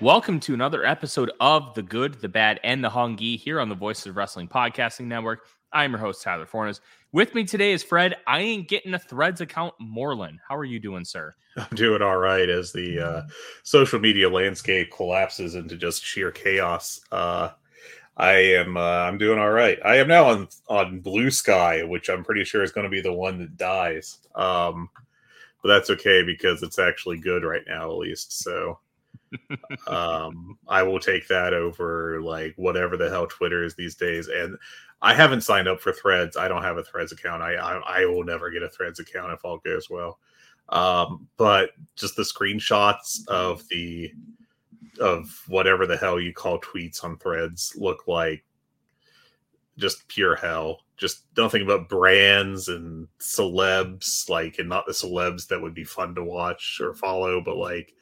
Welcome to another episode of The Good, the Bad, and the Hungee here on the Voices of Wrestling Podcasting Network. I'm your host, Tyler Fornes. With me today is Fred. I ain't getting a Threads account, Moreland. How are you doing, sir? I'm doing all right as the uh, social media landscape collapses into just sheer chaos. Uh, I am uh, I'm doing all right. I am now on on Bluesky, which I'm pretty sure is going to be the one that dies. Um, but that's okay because it's actually good right now, at least. So um, I will take that over like whatever the hell Twitter is these days. And I haven't signed up for Threads. I don't have a Threads account. I I, I will never get a Threads account if all goes well. Um, but just the screenshots of the of whatever the hell you call tweets on Threads look like just pure hell. Just nothing but brands and celebs, like, and not the celebs that would be fun to watch or follow, but like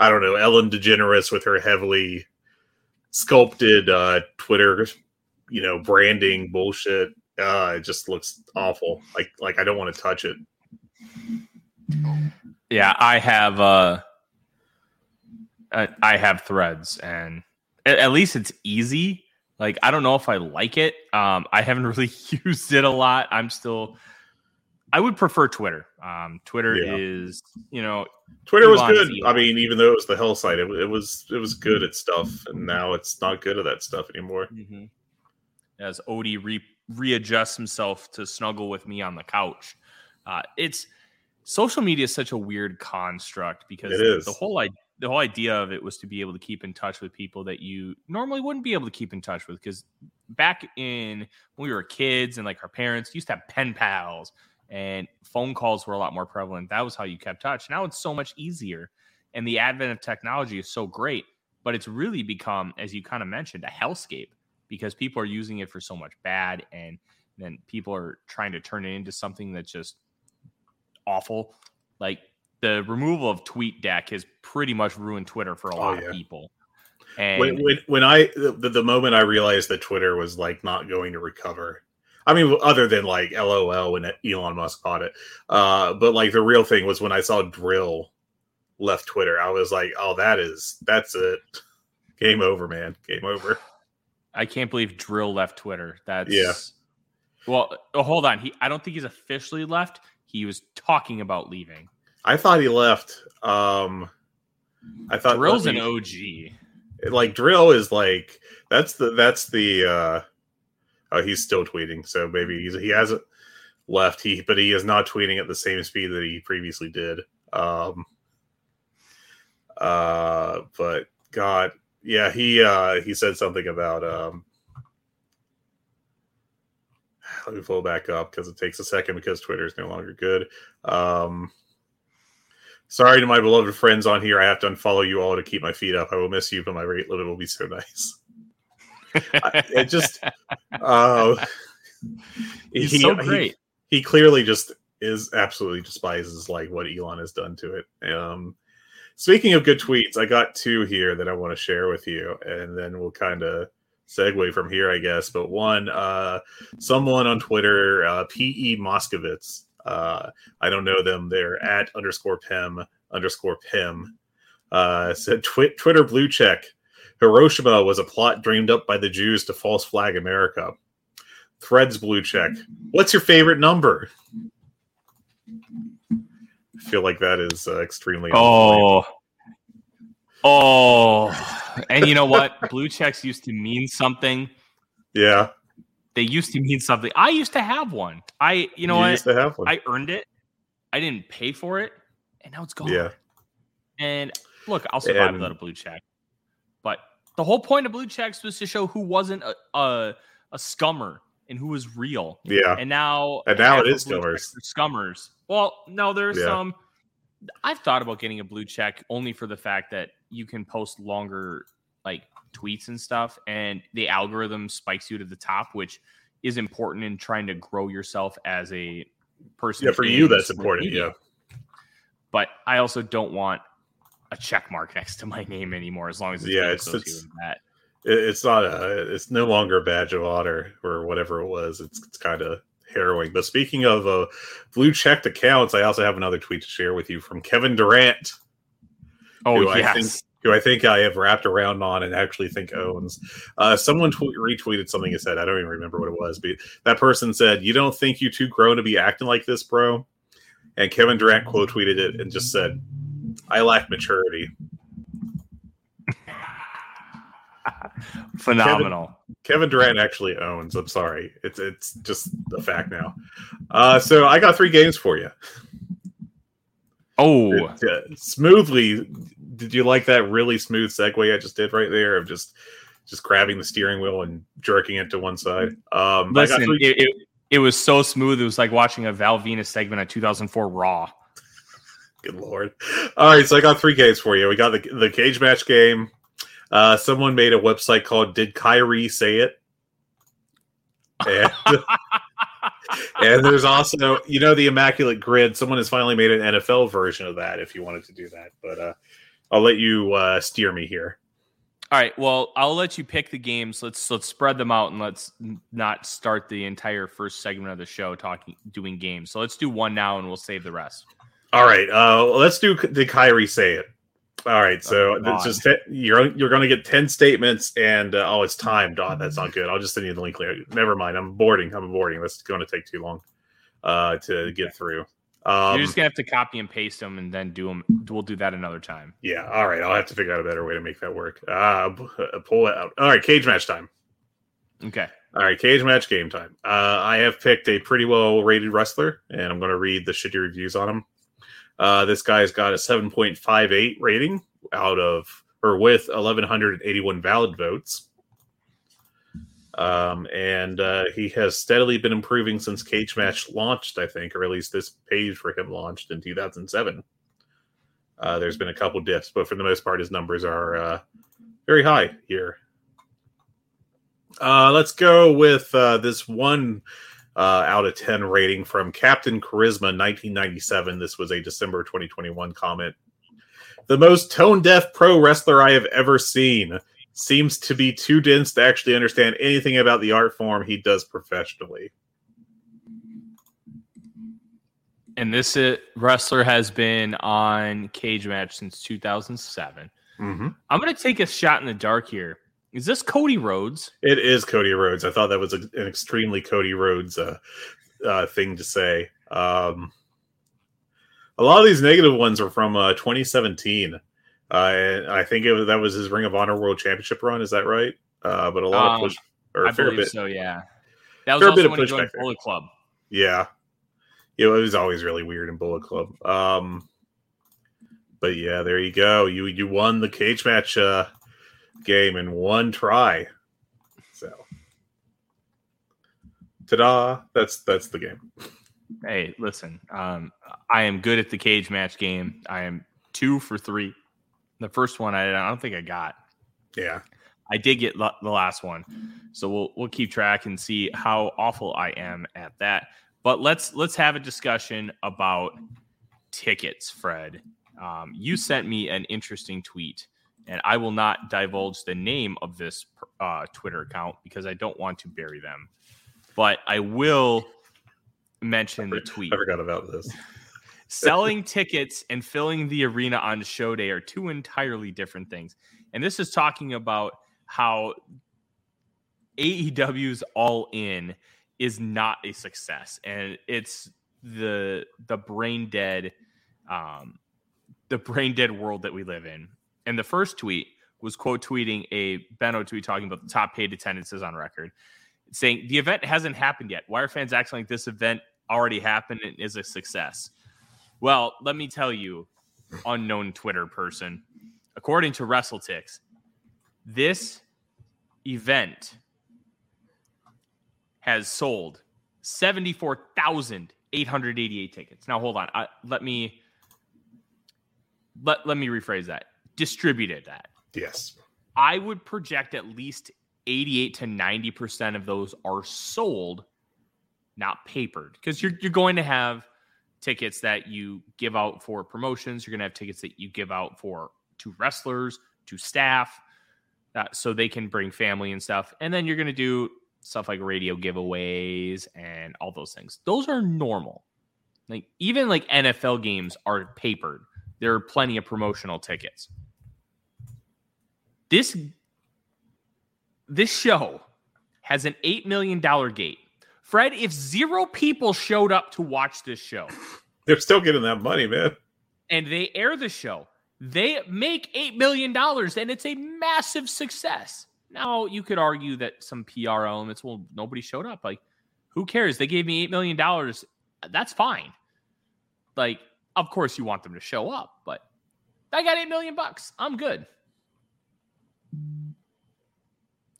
I don't know, Ellen DeGeneres with her heavily sculpted uh, Twitter, you know, branding bullshit. Uh, it just looks awful. Like like I don't want to touch it. Yeah, I have uh I have threads and at, least it's easy. Like I don't know if I like it. Um I haven't really used it a lot. I'm still I would prefer Twitter. Um, Twitter yeah. is, you know, Twitter was good. I mean, even though it was the hell site, it, it, was it was good at stuff, and now it's not good at that stuff anymore. Mm-hmm. As Odie re- readjusts himself to snuggle with me on the couch, uh, it's social media is such a weird construct because the whole idea the whole idea of it was to be able to keep in touch with people that you normally wouldn't be able to keep in touch with because back in when we were kids and like our parents used to have pen pals and phone calls were a lot more prevalent. That was how you kept touch. Now it's so much easier. And the advent of technology is so great, but it's really become, as you kind of mentioned, a hellscape because people are using it for so much bad. And then people are trying to turn it into something that's just awful. Like the removal of TweetDeck has pretty much ruined Twitter for a oh, lot oh, yeah. of people. And when, when, when I the, the moment I realized that Twitter was like not going to recover, I mean, other than like LOL when Elon Musk bought it. Uh, but like the real thing was when I saw dril left Twitter, I was like, oh, that is, that's it. Game over, man. Game over. I can't believe dril left Twitter. That's, yeah. Well, oh, hold on. He, I don't think he's officially left. He was talking about leaving. I thought he left. Um, I thought dril's an OG. Like dril is like that's the that's the uh uh, he's still tweeting, so maybe he's, he hasn't left. He but he is not tweeting at the same speed that he previously did. Um, uh, but God, yeah, he uh, he said something about. Um, let me pull back up because it takes a second because Twitter is no longer good. Um, sorry to my beloved friends on here. I have to unfollow you all to keep my feet up. I will miss you, but my rate limit will be so nice it just uh, he's he, so great. He, he, clearly just is absolutely despises like what Elon has done to it. Um, speaking of good tweets, I got two here that I want to share with you, and then we'll kind of segue from here, I guess. But one, uh, someone on Twitter, uh, P.E. Moskowitz. Uh, I don't know them. They're at underscore Pem underscore Pim. Uh, said twi- Twitter blue check. Hiroshima was a plot dreamed up by the Jews to false flag America. Threads blue check. What's your favorite number? I feel like that is uh, extremely. Oh. Oh. And you know what? blue checks used to mean something. Yeah. They used to mean something. I used to have one. I, you know you what? Used to have one. I earned it. I didn't pay for it, and now it's gone. Yeah. And look, I'll survive And- without a blue check. But the whole point of blue checks was to show who wasn't a a, a scummer and who was real. Yeah. And now, And now it is scummers. Scummers. Well, no, there's Yeah. some. I've thought about getting a blue check only for the fact that you can post longer like tweets and stuff, and the algorithm spikes you to the top, which is important in trying to grow yourself as a person. Yeah, for you that's important. media. Yeah. But I also don't want a check mark next to my name anymore, as long as it's Yeah, it's- it's- that. It's not a it's no longer a badge of honor or whatever it was. It's it's kind of harrowing. But speaking of uh, blue checked accounts, I also have another tweet to share with you from Kevin Durant. Oh who I yes. think who I think I have wrapped around on and actually think owns. Uh, someone tw- retweeted something he said. I don't even remember what it was, but that person said, "You don't think you too grown to be acting like this, bro?" And Kevin Durant quote tweeted it and just said, "I lack maturity." Phenomenal. Kevin Durant actually owns. I'm sorry, it's it's just a fact now. Uh, so I got three games for you. Oh, Uh, smoothly. Did you like that really smooth segue I just did right there of just just grabbing the steering wheel and jerking it to one side? Um, I got listen, three- it, it, it was so smooth. It was like watching a Val Venis segment of 2004 Raw. Good lord! All right, so I got three games for you. We got the the cage match game. Uh, someone made a website called "Did Kyrie Say It?" And, and there's also, you know, the Immaculate Grid. Someone has finally made an NFL version of that. If you wanted to do that, but uh, I'll let you uh, steer me here. All right. Well, I'll let you pick the games. Let's let's spread them out and let's not start the entire first segment of the show talking doing games. So let's do one now and we'll save the rest. All right, uh, let's do the Kyrie Say It. All right, so Oh, it's just te- you're you're going to get ten statements, and uh, oh, it's timed. Oh, that's not good. I'll just send you the link later. Never mind. I'm boarding. I'm boarding. That's going to take too long uh, to get through. Um, You're just gonna have to copy and paste them and then do them. We'll do that another time. yeah. All right. I'll have to figure out a better way to make that work. Uh, uh, pull it out. All right. Cage match time. Okay. All right. Cage match game time. Uh, I have picked a pretty well rated wrestler, and I'm going to read the shitty reviews on him. Uh, this guy's got a 7.58 rating out of or with 1181 valid votes. Um, and uh, he has steadily been improving since Cage Match launched, I think, or at least this page for him launched in 2007. Uh, there's been a couple dips, but for the most part, his numbers are uh, very high here. Uh, let's go with uh, this one uh, out of 10 rating from Captain Charisma 1997. This was a December 2021 comment. The most tone deaf pro wrestler I have ever seen seems to be too dense to actually understand anything about the art form he does professionally. And this uh, wrestler has been on Cage Match since 2007. Mm-hmm. I'm gonna take a shot in the dark here. Is this Cody Rhodes? It is Cody Rhodes. I thought that was a, an extremely Cody Rhodes uh, uh, thing to say. Um, a lot of these negative ones are from uh, 2017. Uh, and I think it was, that was his Ring of Honor World Championship run. Is that right? Uh, but a lot Um, of push or I fair believe bit. so. Yeah. That was Fair also bit of when he pushback. Bullet Club. Yeah. Yeah, it was always really weird in Bullet Club. Um, but yeah, there you go. You you won the cage match uh, game in one try. So, ta-da! That's that's the game. Hey, listen. Um, I am good at the cage match game. I am two for three. The first one I, I don't think I got. Yeah. I did get la- the last one, so we'll we'll keep track and see how awful I am at that. But let's let's have a discussion about tickets, Fred. Um, you sent me an interesting tweet, and I will not divulge the name of this uh, Twitter account because I don't want to bury them. But I will mention the tweet. I forgot about this. Selling tickets and filling the arena on show day are two entirely different things. And this is talking about how AEW's All In is not a success, and it's the the brain dead, um, the brain dead world that we live in. And the first tweet was quote tweeting a Beno tweet talking about the top paid attendances on record, saying the event hasn't happened yet. Why are fans acting like this event already happened and is a success? Well, let me tell you, unknown Twitter person, according to WrestleTix, this event has sold 74,888 tickets. Now hold on. I, let me let let me rephrase that. Distributed that. Yes. I would project at least 88 to 90% of those are sold, not papered. Because you're you're going to have tickets that you give out for promotions. You're going to have tickets that you give out for to wrestlers, to staff, uh, so they can bring family and stuff. And then you're going to do stuff like radio giveaways and all those things. Those are normal. Like even like NFL games are papered. There are plenty of promotional tickets. This this show has an 8 million dollar gate. Fred, if zero people showed up to watch this show, they're still getting that money, man. And they air the show. They make $8 million and it's a massive success. Now, you could argue that some PR elements, well, nobody showed up. Like, who cares? They gave me $8 million. That's fine. Like, of course, you want them to show up, but I got 8 million bucks. I'm good.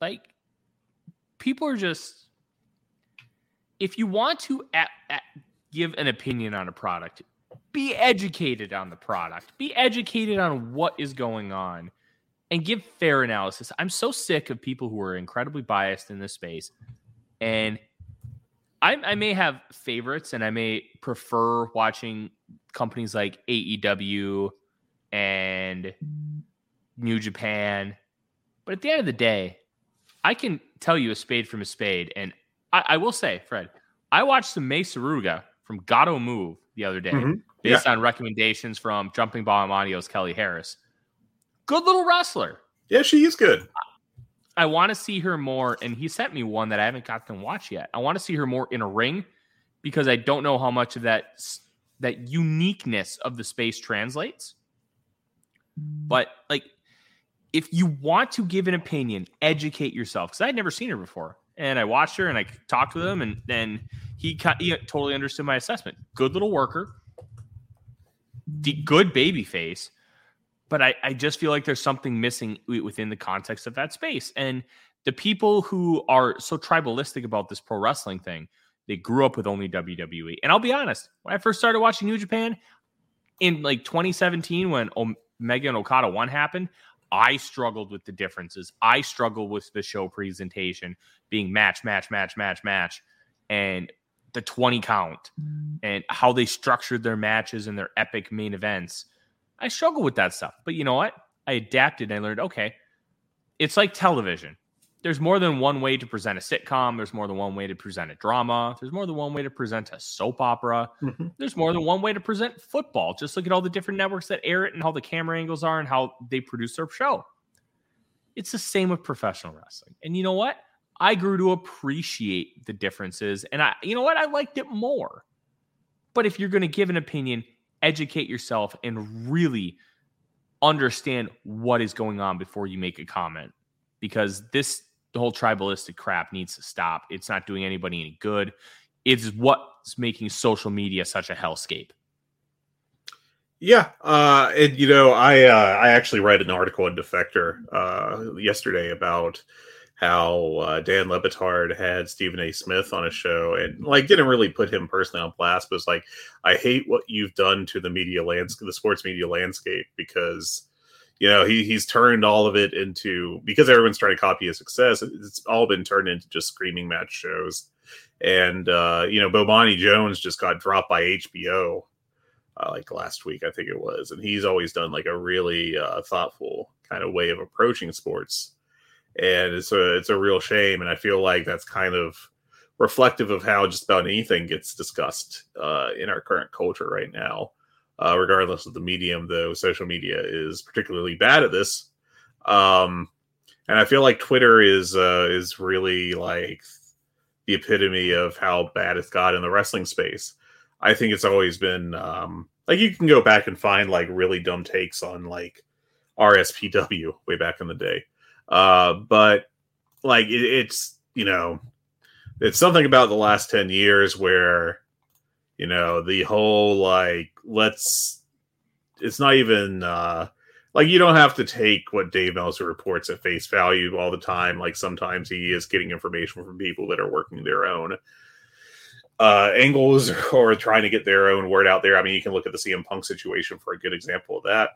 Like, people are just, if you want to at, at, give an opinion on a product, be educated on the product, be educated on what is going on and give fair analysis. I'm so sick of people who are incredibly biased in this space. And I, I, may have favorites and I may prefer watching companies like AEW and New Japan. But at the end of the day, I can tell you a spade from a spade. And I, I will say, Fred, I watched some Mei Suruga from Gatoh Move the other day mm-hmm. based yeah. on recommendations from Jumping Bomb Audio's Kelly Harris good little wrestler. Yeah, she is good. I, I want to see her more, and he sent me one that I haven't got to watch yet. I want to see her more in a ring because I don't know how much of that that uniqueness of the space translates. But like, if you want to give an opinion, educate yourself. Because I'd never seen her before, and I watched her and I talked with him, and then he, he totally understood my assessment. Good little worker, the good baby face but I, I just feel like there's something missing within the context of that space. And the people who are so tribalistic about this pro wrestling thing, they grew up with only WWE. And I'll be honest, when I first started watching New Japan in like 2017, when Omega and Okada one happened, I struggled with the differences. I struggled with the show presentation being match, match, match, match, match, and the 20 count mm. and how they structured their matches and their epic main events I struggle with that stuff. But you know what? I adapted and I learned okay, it's like television. There's more than one way to present a sitcom. There's more than one way to present a drama. There's more than one way to present a soap opera. Mm-hmm. There's more than one way to present football. Just look at all the different networks that air it and how the camera angles are and how they produce their show. It's the same with professional wrestling. And you know what? I grew to appreciate the differences. And I, you know what? I liked it more. But if you're going to give an opinion, educate yourself and really understand what is going on before you make a comment because this the whole tribalistic crap needs to stop. It's not doing anybody any good. It's what's making social media such a hellscape. Yeah, uh, and you know, I uh, I actually read an article in Defector uh, yesterday about how uh, Dan Le Batard had Stephen A. Smith on a show and like didn't really put him personally on blast, but was like, I hate what you've done to the media landscape, the sports media landscape, because you know he he's turned all of it into because everyone's trying to copy his success. It's all been turned into just screaming match shows, and uh, you know Bomani Jones just got dropped by HBO. Uh, like last week, I think it was, and he's always done like a really uh, thoughtful kind of way of approaching sports and it's a it's a real shame. And I feel like that's kind of reflective of how just about anything gets discussed uh, in our current culture right now, uh, regardless of the medium. Though social media is particularly bad at this, um, and I feel like Twitter is uh, is really like the epitome of how bad it's got in the wrestling space. I think it's always been um, like you can go back and find like really dumb takes on like RSPW way back in the day uh, but like it, it's you know it's something about the last 10 years where you know the whole like let's it's not even uh like you don't have to take what Dave Meltzer reports at face value all the time. Like sometimes he is getting information from people that are working their own uh, angles or trying to get their own word out there. I mean, you can look at the CM Punk situation for a good example of that.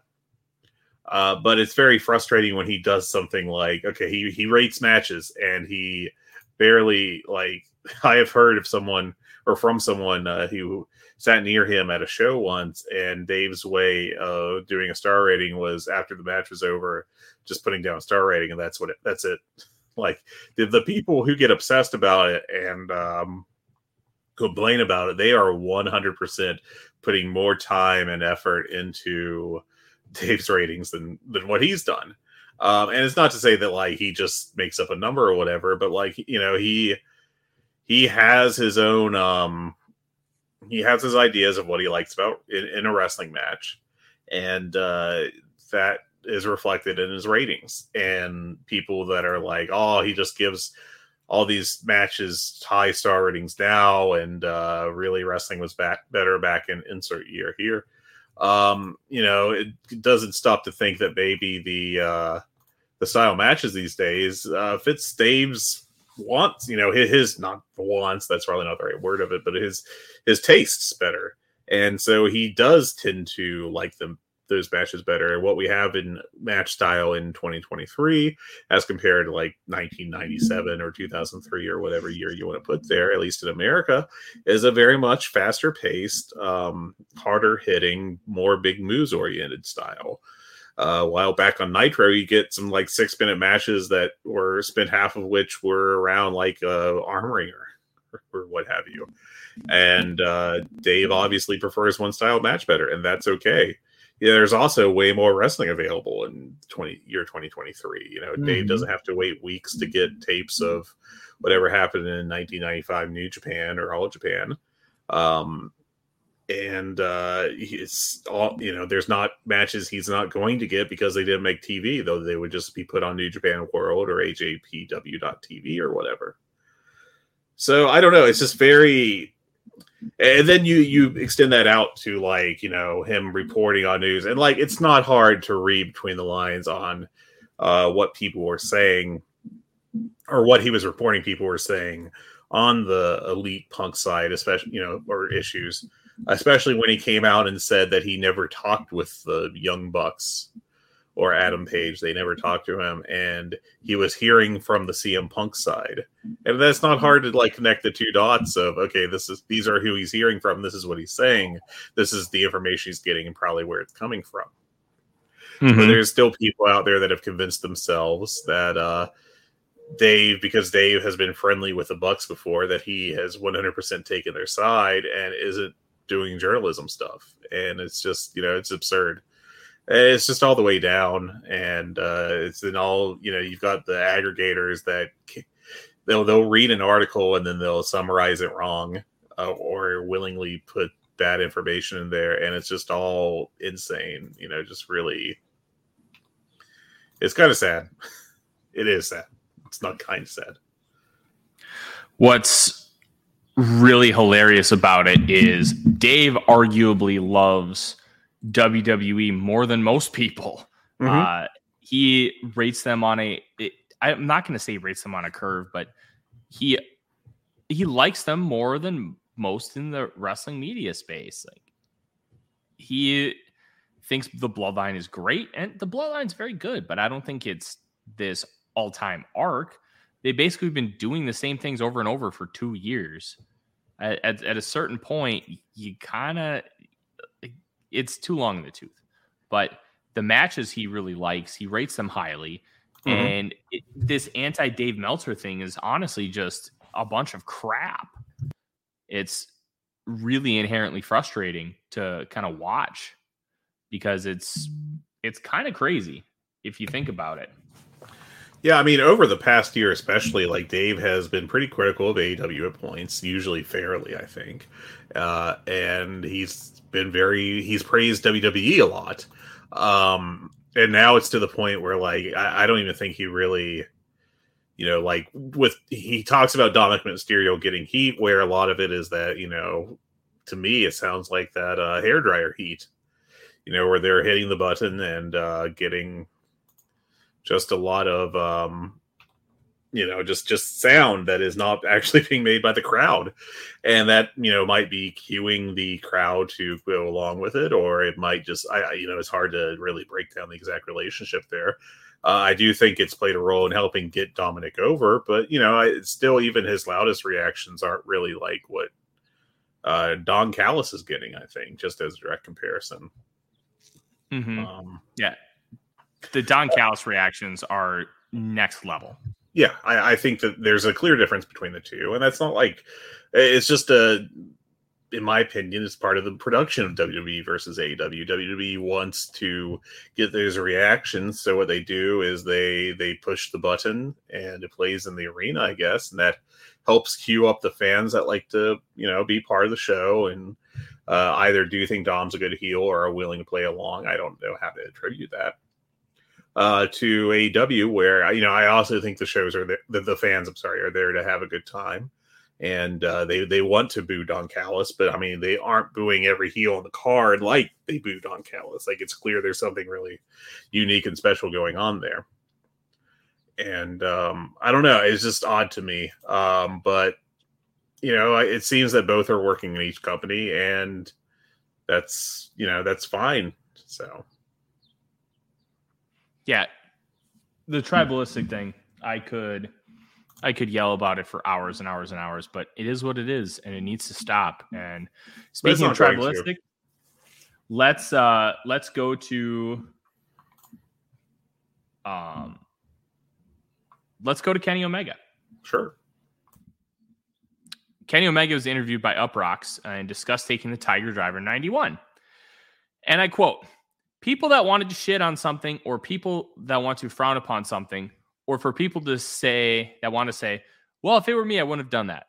Uh, but it's very frustrating when he does something like, okay, he he rates matches and he barely like I have heard of someone or from someone uh, who sat near him at a show once, and Dave's way of doing a star rating was after the match was over, just putting down a star rating, and that's what it, that's it. Like the, the people who get obsessed about it and um, complain about it, they are one hundred percent putting more time and effort into Dave's ratings than than what he's done. Um, and it's not to say that like he just makes up a number or whatever, but like you know he he has his own um he has his ideas of what he likes about in, in a wrestling match, and uh, that is reflected in his ratings. And people that are like, oh, he just gives all these matches high star ratings now, and uh, really wrestling was back better back in insert year here. Um, you know, it doesn't stop to think that maybe the uh, the style matches these days uh, fits Dave's wants. You know, his, his not wants. That's probably not the right word of it, but his his tastes better, and so he does tend to like them those matches better. And what we have in match style in 2023 as compared to like 1997 or 2003 or whatever year you want to put there, at least in America, is a very much faster paced, um, harder hitting, more big moves oriented style. Uh, while back on Nitro, you get some like six minute matches that were spent half of which were around like uh, arm wringer or, or what have you. And uh, Dave obviously prefers one style match better, and that's okay yeah, there's also way more wrestling available in 20 year 2023. You know, mm-hmm. Dave doesn't have to wait weeks to get tapes of whatever happened in 1995 New Japan or All Japan. Um, and uh, it's all you know. There's not matches he's not going to get because they didn't make TV, though they would just be put on New Japan World or AJPW.TV or whatever. So I don't know. It's just very and then you you extend that out to like you know him reporting on news and like it's not hard to read between the lines on uh, what people were saying or what he was reporting people were saying on the elite punk side especially you know or issues especially when he came out and said that he never talked with the young bucks or Adam Page. They never talked to him, and he was hearing from the CM Punk side, and that's not hard to like connect the two dots of okay, this is these are who he's hearing from. This is what he's saying. This is the information he's getting, and probably where it's coming from. Mm-hmm. But there's still people out there that have convinced themselves that uh, Dave, because Dave has been friendly with the Bucks before, that he has 100% taken their side and isn't doing journalism stuff. And it's just, you know, it's absurd. It's just all the way down. And uh, it's in all you know you've got the aggregators that they'll they'll read an article and then they'll summarize it wrong uh, or willingly put bad information in there. And it's just all insane you know just really it's kind of sad. It is sad. It's not kind of sad. What's really hilarious about it is dave arguably loves WWE more than most people. Mm-hmm. Uh, he rates them on a. It, I'm not going to say rates them on a curve, but he he likes them more than most in the wrestling media space. Like he thinks the bloodline is great, and the bloodline's very good, but I don't think it's this all time arc. They basically have been doing the same things over and over for two years. At, at, at a certain point, you kind of it's too long in the tooth. But the matches he really likes, he rates them highly. Mm-hmm. And it, this anti Dave Meltzer thing is honestly just a bunch of crap. It's really inherently frustrating to kind of watch because it's it's kind of crazy if you think about it. Yeah, I mean, over the past year, especially, like Dave has been pretty critical of AEW at points, usually fairly, I think. Uh, and he's been very, he's praised WWE a lot. Um, and now it's to the point where, like, I, I don't even think he really, you know, like with he talks about Dominic Mysterio getting heat, where a lot of it is that you know, to me, it sounds like that uh, hair dryer heat. You know, where they're hitting the button and uh, getting just a lot of um, you know just just sound that is not actually being made by the crowd and that you know might be cueing the crowd to go along with it or it might just i you know it's hard to really break down the exact relationship there uh, I do think it's played a role in helping get Dominic over, but you know, I, still even his loudest reactions aren't really like what uh, Don Callis is getting. I think just as a direct comparison. Mm-hmm. Um, yeah, the Don Callis reactions are next level. Yeah, I, I think that there's a clear difference between the two, and that's not like it's just a in my opinion, it's part of the production of WWE versus AEW. WWE wants to get those reactions, so what they do is they they push the button and it plays in the arena, I guess, and that helps cue up the fans that like to you know be part of the show and uh, either do think Dom's a good heel or are willing to play along. I don't know how to attribute that uh, to AEW, where you know I also think the shows are the, the fans. I'm sorry, are there to have a good time and uh, they they want to boo Don Callis, but I mean they aren't booing every heel on the card like they boo Don Callis. Like it's clear there's something really unique and special going on there. And um, I don't know, it's just odd to me. Um, but you know, it seems that both are working in each company, and that's you know that's fine. So yeah, the tribalistic thing, I could I could yell about it for hours and hours and hours, but it is what it is, and it needs to stop. And speaking of tribalistic, let's uh let's go to um let's go to Kenny Omega. Sure. Kenny Omega was interviewed by Uproxx and discussed taking the Tiger Driver 91. And I quote, people that wanted to shit on something or people that want to frown upon something or for people to say that want to say, well, if it were me, I wouldn't have done that.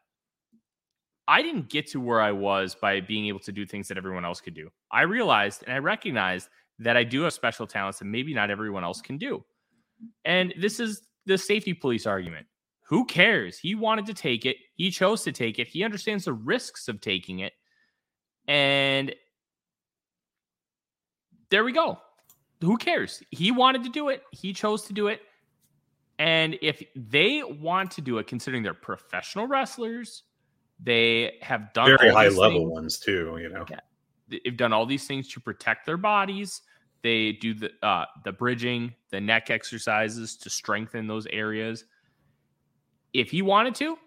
I didn't get to where I was by being able to do things that everyone else could do. I realized and I recognized that I do have special talents that maybe not everyone else can do. And this is the safety police argument. Who cares? He wanted to take it. He chose to take it. He understands the risks of taking it. And there we go. Who cares? He wanted to do it. He chose to do it. And if they want to do it, considering they're professional wrestlers, they have done very high level things. ones too. You know, yeah. they've done all these things to protect their bodies. They do the uh, the bridging, the neck exercises to strengthen those areas. If he wanted to,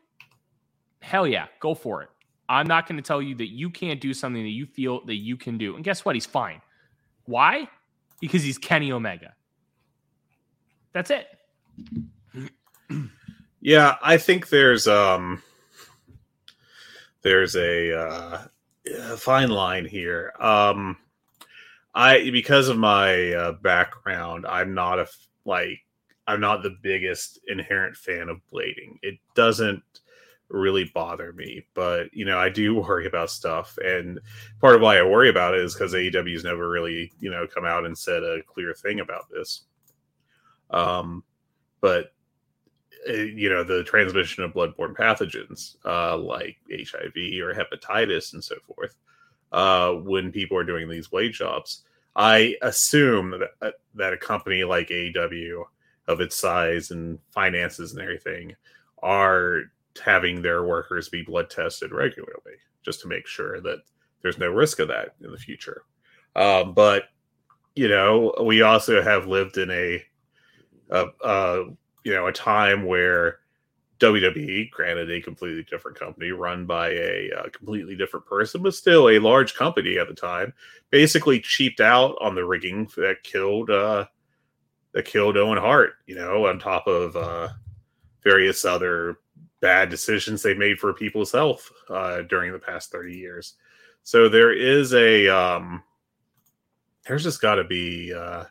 hell yeah, go for it. I'm not going to tell you that you can't do something that you feel that you can do. And guess what? He's fine. Why? Because he's Kenny Omega. That's it yeah, I think there's um there's a, uh, fine line here. Um I because of my uh, background, I'm not a like I'm not the biggest inherent fan of blading. It doesn't really bother me, but you know, I do worry about stuff, and part of why I worry about it is because AEW's never really you know come out and said a clear thing about this. Um, but eh, you know the transmission of bloodborne pathogens uh, like hiv or hepatitis and so forth uh, when people are doing these blade jobs i assume that, uh, that a company like aew of its size and finances and everything are having their workers be blood tested regularly just to make sure that there's no risk of that in the future um, but you know we also have lived in a a, a you know a time where WWE, granted a completely different company run by a, a, completely different person, but still a large company at the time, basically cheaped out on the rigging that killed uh, that killed Owen Hart. You know, on top of uh, various other bad decisions they've made for people's health uh, during the past thirty years. So there is a um, there's just got to be uh,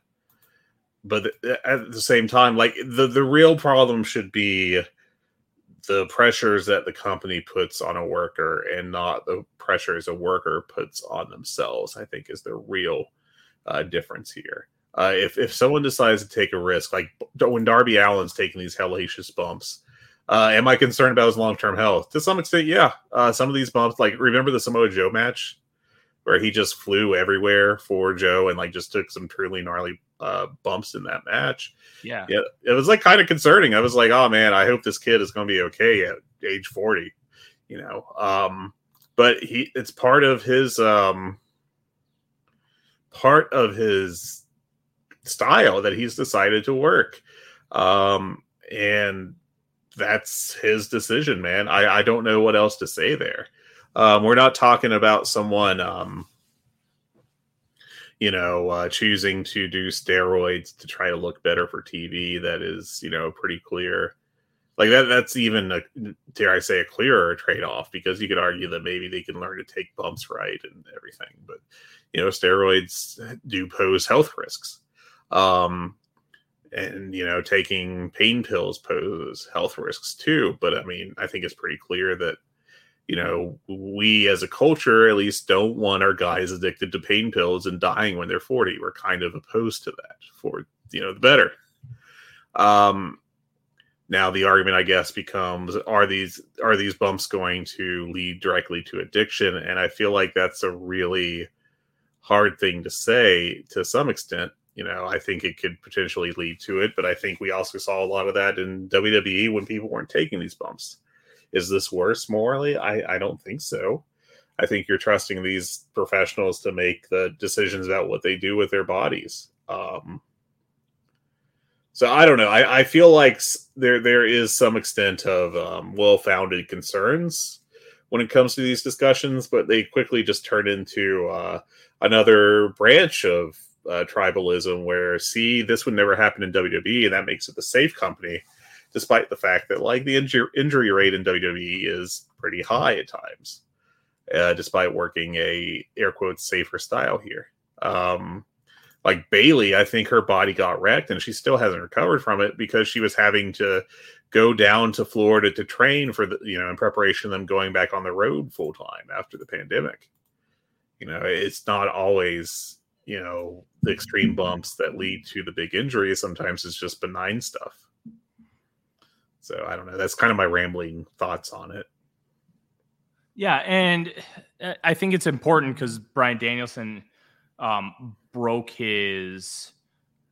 but at the same time like the the real problem should be the pressures that the company puts on a worker and not the pressures a worker puts on themselves i think is the real uh, difference here uh, if if someone decides to take a risk like when Darby Allin's taking these hellacious bumps Uh, am I concerned about his long term health? To some extent, yeah. Uh, some of these bumps, like remember the Samoa Joe match where he just flew everywhere for Joe and like just took some truly gnarly uh, bumps in that match. Yeah, yeah, it was like kind of concerning. I was like, oh man, I hope this kid is going to be okay at age forty. You know, um, but he it's part of his um, part of his style that he's decided to work. Um, and that's his decision, man. I, I don't know what else to say there. Um, we're not talking about someone, um, you know, uh, choosing to do steroids to try to look better for TV. That is, you know, pretty clear. Like that, that's even a, dare I say, a clearer trade off because you could argue that maybe they can learn to take bumps right and everything. But, you know, steroids do pose health risks. Um, and you know taking pain pills pose health risks too but i mean i think it's pretty clear that you know we as a culture at least don't want our guys addicted to pain pills and dying when they're 40 we're kind of opposed to that for you know the better. Um now the argument i guess becomes are these are these bumps going to lead directly to addiction? And i feel like that's a really hard thing to say to some extent you know, I think it could potentially lead to it, but I think we also saw a lot of that in WWE when people weren't taking these bumps. Is this worse morally? I, I don't think so. I think you're trusting these professionals to make the decisions about what they do with their bodies. Um, so I don't know. I, I feel like there there is some extent of um, well founded concerns when it comes to these discussions, but they quickly just turn into uh, another branch of uh, tribalism where see this would never happen in WWE and that makes it the safe company despite the fact that like the injury injury rate in WWE is pretty high at times uh, despite working a air quotes safer style here. Um, like Bayley I think her body got wrecked and she still hasn't recovered from it because she was having to go down to Florida to train for the you know in preparation of them going back on the road full time after the pandemic. You know it's not always you know the extreme bumps that lead to the big injuries sometimes it's just benign stuff. So i don't know. That's kind of my rambling thoughts on it. Yeah and uh, i think it's important because Bryan Danielson um, broke his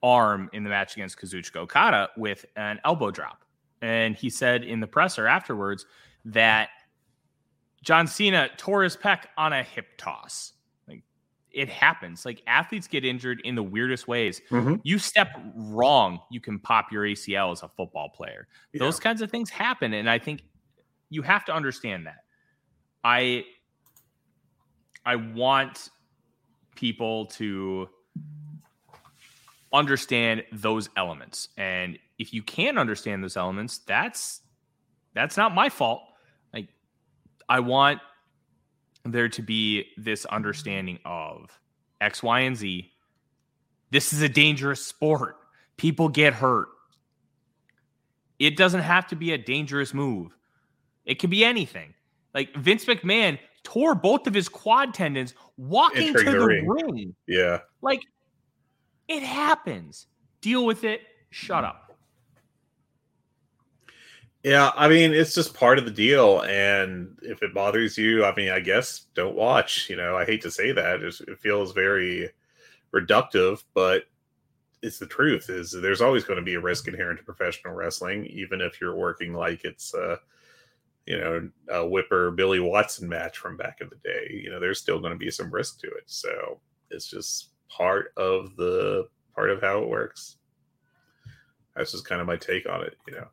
arm in the match against kazuchika okada with an elbow drop. And he said in the presser afterwards that john cena tore his pec on a hip toss it happens. Like athletes get injured in the weirdest ways. Mm-hmm. You step wrong, you can pop your ACL as a football player. Yeah. Those kinds of things happen. And I think you have to understand that. I I want people to understand those elements. And if you can understand those elements, that's that's not my fault. Like I want there to be this understanding of X, Y, and Z. This is a dangerous sport. People get hurt. It doesn't have to be a dangerous move. It can be anything. Like Vince McMahon tore both of his quad tendons walking to the, the ring. ring. Yeah. Like it happens. Deal with it. Shut up. Yeah, I mean, it's just part of the deal. And if it bothers you, I mean, I guess don't watch. You know, I hate to say that. it feels very reductive, but it's the truth is there's always going to be a risk inherent to professional wrestling, even if you're working like it's a, you know, a Whipper Billy Watson match from back in the day. You know, there's still going to be some risk to it. So it's just part of the part of how it works. That's just kind of my take on it, you know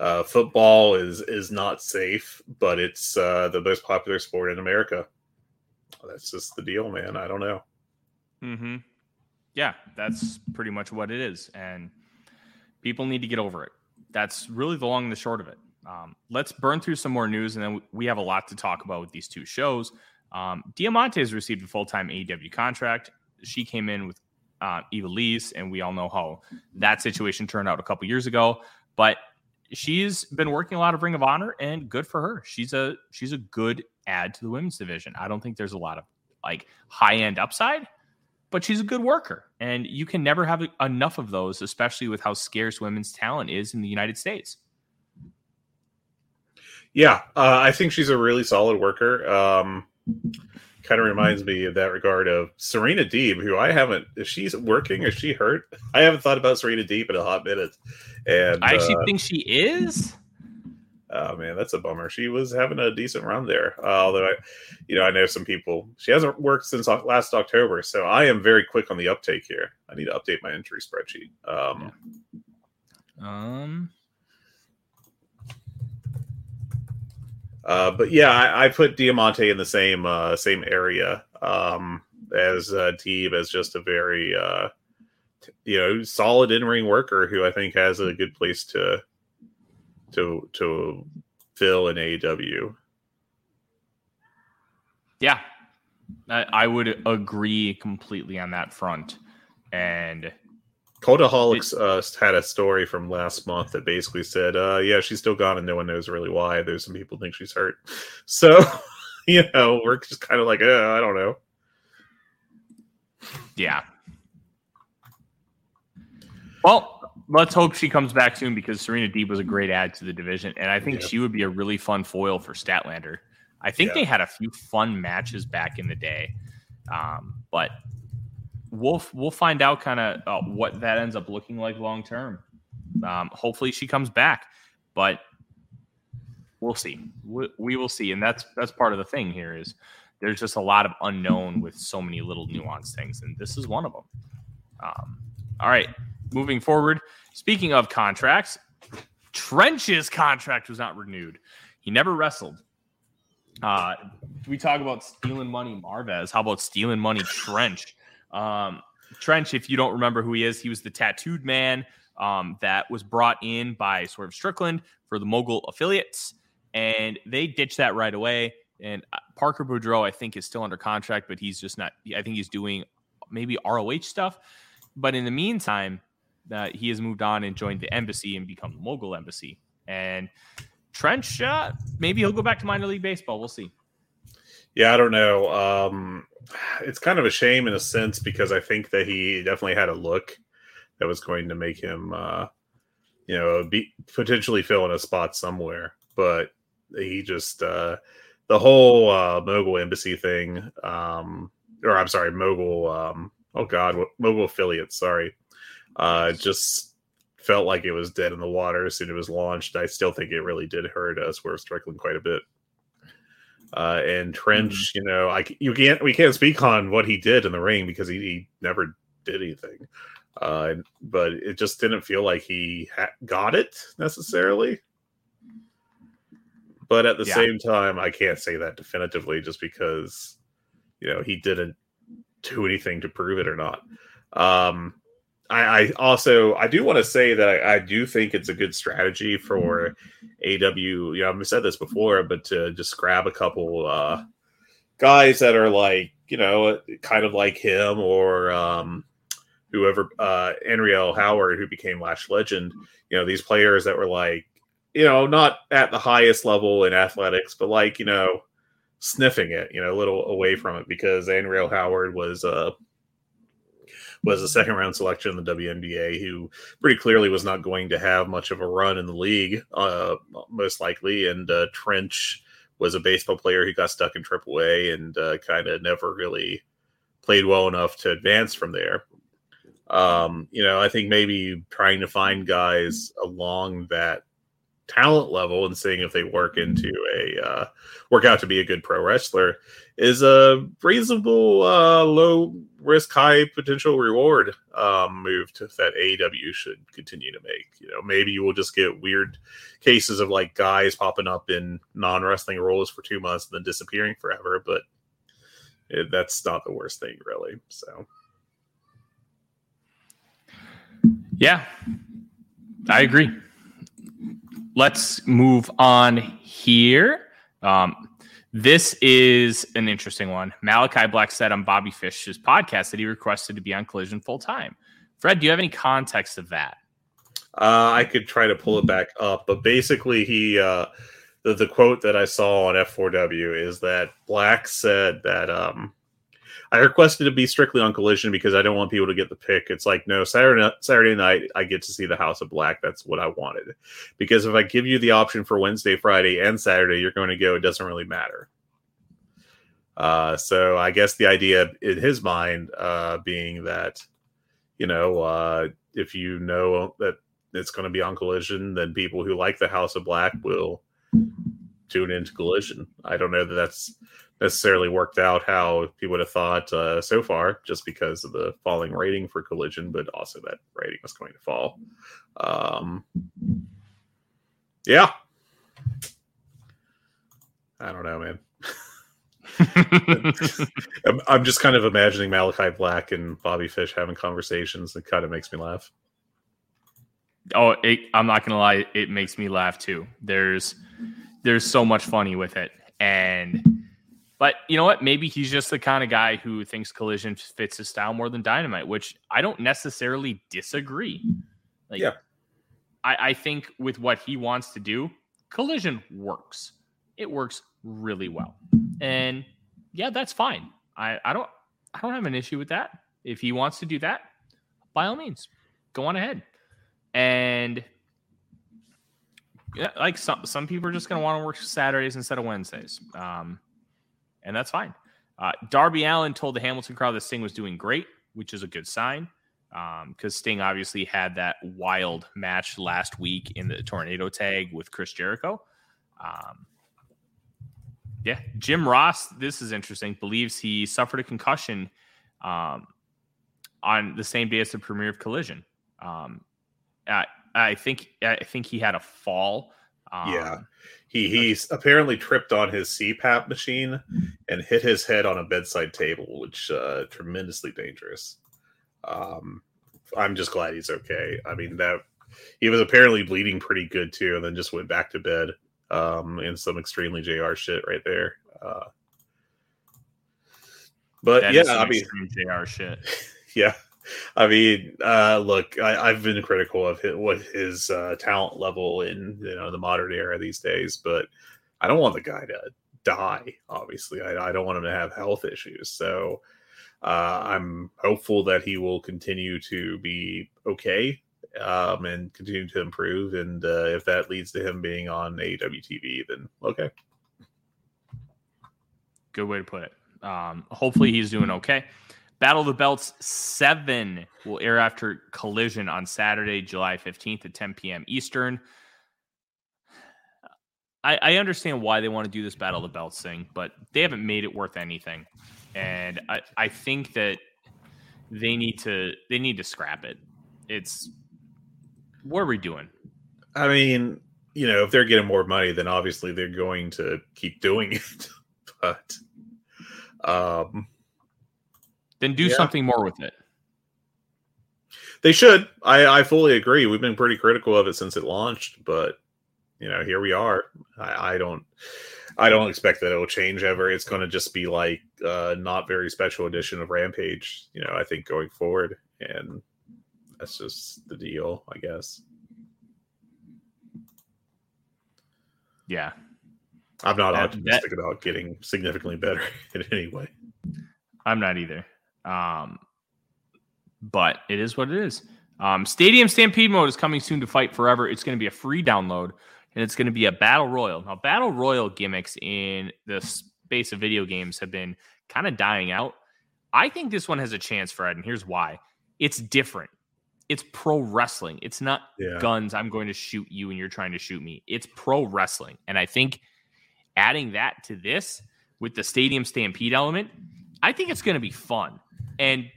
uh, football is is not safe, but it's uh, the most popular sport in America. That's just the deal, man. I don't know. Hmm. Yeah, that's pretty much what it is, and people need to get over it. That's really the long and the short of it. Um, let's burn through some more news, and then we have a lot to talk about with these two shows. Um, Diamante has received a full time AEW contract. She came in with uh, Ivelisse, and we all know how that situation turned out a couple years ago. But she's been working a lot of Ring of Honor, and good for her. She's a she's a good add to the women's division. I don't think there's a lot of like high end upside, but she's a good worker, and you can never have enough of those, especially with how scarce women's talent is in the United States. Yeah, uh, I think she's a really solid worker. Um, kind of reminds me of that regard of Serena Deeb, who I haven't. Is she's working? Is she hurt? I haven't thought about Serena Deeb in a hot minute. And I actually uh, think she is. Oh man, that's a bummer. She was having a decent run there. Uh, although I, you know, I know some people. She hasn't worked since last October, so I am very quick on the uptake here. I need to update my entry spreadsheet. Um, yeah. um. Uh, but yeah, I, I, put Diamante in the same uh, same area um, as uh, Deeb as just a very uh, you know solid in ring worker who I think has a good place to to to fill in AEW. Yeah, I, I would agree completely on that front. And Cultaholics uh, had a story from last month that basically said, uh, "Yeah, she's still gone, and no one knows really why. There's some people think she's hurt." So, you know, we're just kind of like, uh, I don't know. Yeah. Well, let's hope she comes back soon because Serena Deeb was a great add to the division, and I think yeah. she would be a really fun foil for Statlander. I think yeah. they had a few fun matches back in the day, um, but we'll we'll find out kind of uh, what that ends up looking like long term. Um, hopefully, she comes back, but we'll see. We, we will see, and that's that's part of the thing here is there's just a lot of unknown with so many little nuanced things, and this is one of them. Um, all right, moving forward. Speaking of contracts, Trench's contract was not renewed. He never wrestled. Uh, we talk about stealing money, Marvez. How about stealing money, Trench? Um, Trench, if you don't remember who he is, he was the tattooed man um, that was brought in by Swerve Strickland for the Mogul affiliates, and they ditched that right away. And uh, Parker Boudreaux, I think, is still under contract, but he's just not. I think he's doing maybe ROH stuff. But in the meantime, that he has moved on and joined the embassy and become the mogul embassy. And Trench, uh, maybe he'll go back to minor league baseball. We'll see. Yeah, I don't know. Um, it's kind of a shame in a sense because I think that he definitely had a look that was going to make him, uh, you know, be potentially fill in a spot somewhere. But he just uh, the whole uh, mogul embassy thing, um, or I'm sorry, mogul. Um, oh God, mogul affiliate. Sorry, uh, just felt like it was dead in the water as soon as it was launched. I still think it really did hurt us. We're struggling quite a bit. Uh, and Trench, mm-hmm. you know, I you can't we can't speak on what he did in the ring because he, he never did anything. Uh, but it just didn't feel like he ha- got it necessarily. But at the yeah. same time, I can't say that definitively just because you know he didn't do anything to prove it or not. Um, I, I also I do want to say that I, I, do think it's a good strategy for AW. You know, I've said this before, but to just grab a couple uh, guys that are like you know, kind of like him or um, whoever uh, Andrew Howard, who became Lash Legend. You know, these players that were like you know not at the highest level in athletics, but like you know sniffing it, you know, a little away from it because Andrew Howard was uh was a second round selection in the WNBA who pretty clearly was not going to have much of a run in the league, uh, most likely. And uh, Trench was a baseball player who got stuck in AAA and uh, kind of never really played well enough to advance from there. Um, you know, I think maybe trying to find guys along that talent level and seeing if they work into a uh, work out to be a good pro wrestler is a reasonable uh, low risk high potential reward um, move to, that AEW should continue to make. You know, maybe you will just get weird cases of like guys popping up in non wrestling roles for two months and then disappearing forever, but it, that's not the worst thing really. So. Yeah, I agree let's move on here. Um, this is an interesting one. Malachi Black said on Bobby Fish's podcast that he requested to be on Collision full time. Fred, do you have any context of that? Uh, I could try to pull it back up, but basically, he uh, the the quote that I saw on F4W is that Black said that um, I requested to be strictly on Collision because I don't want people to get the pick. It's like no Saturday Saturday night I get to see the House of Black. That's what I wanted. Because if I give you the option for Wednesday, Friday, and Saturday, you're going to go. It doesn't really matter. Uh, so I guess the idea in his mind uh, being that you know uh, if you know that it's going to be on Collision, then people who like the House of Black will tune into Collision. I don't know that that's necessarily worked out how he would have thought uh, so far, just because of the falling rating for Collision, but also that rating was going to fall. Um, yeah, I don't know, man. I'm just kind of imagining Malachi Black and Bobby Fish having conversations. It kind of makes me laugh. Oh, it, I'm not gonna lie, it makes me laugh too. There's there's so much funny with it, and but you know what? Maybe he's just the kind of guy who thinks Collision fits his style more than Dynamite, which I don't necessarily disagree. Like, yeah, I, I think with what he wants to do, Collision works. It works really well, and yeah, that's fine. I, I don't I don't have an issue with that. If he wants to do that, by all means, go on ahead. And yeah, like some some people are just going to want to work Saturdays instead of Wednesdays. Um, and that's fine. Uh, Darby Allin told the Hamilton crowd that Sting was doing great, which is a good sign because um, Sting obviously had that wild match last week in the tornado tag with Chris Jericho. Um, yeah, Jim Ross, this is interesting, believes he suffered a concussion um, on the same day as the premiere of Collision. Um, I, I think I think he had a fall. Um, yeah, he he's apparently tripped on his CPAP machine and hit his head on a bedside table, which uh, tremendously dangerous. Um, I'm just glad he's okay. I mean that he was apparently bleeding pretty good too, and then just went back to bed um, in some extremely Jr. shit right there. Uh, but yeah, I mean, Jr. shit. Yeah, I mean, uh, look, I, have been critical of his, what his uh, talent level in you know the modern era these days, but I don't want the guy to die. Obviously, I, I don't want him to have health issues. So uh, I'm hopeful that he will continue to be okay um, and continue to improve. And uh, if that leads to him being on AEW TV, then okay. Good way to put it. Um, hopefully, he's doing okay. Battle of the Belts 7 will air after Collision on Saturday, July 15th at 10 p.m. Eastern. I, I, understand why they want to do this Battle of the Belts thing, but they haven't made it worth anything. And I, I think that they need to they need to scrap it. It's what are we doing? I mean, you know, if they're getting more money, then obviously they're going to keep doing it. but um then do yeah. something more with it. They should. I, I fully agree. We've been pretty critical of it since it launched, but you know, here we are. I, I don't I don't expect that it will change ever. It's going to just be like uh, not very special edition of Rampage. You know, I think going forward, and that's just the deal, I guess. Yeah, I'm not that, optimistic that, about getting significantly better in any way. I'm not either. Um, but it is what it is. Um, Stadium Stampede mode is coming soon to Fight Forever. It's going to be a free download and it's going to be a battle royal. Now, battle royal gimmicks in the space of video games have been kind of dying out. I think this one has a chance, Fred, and here's why. It's different. It's pro wrestling. It's not yeah. guns. I'm going to shoot you and you're trying to shoot me. It's pro wrestling. And I think adding that to this with the Stadium Stampede element, I think it's going to be fun and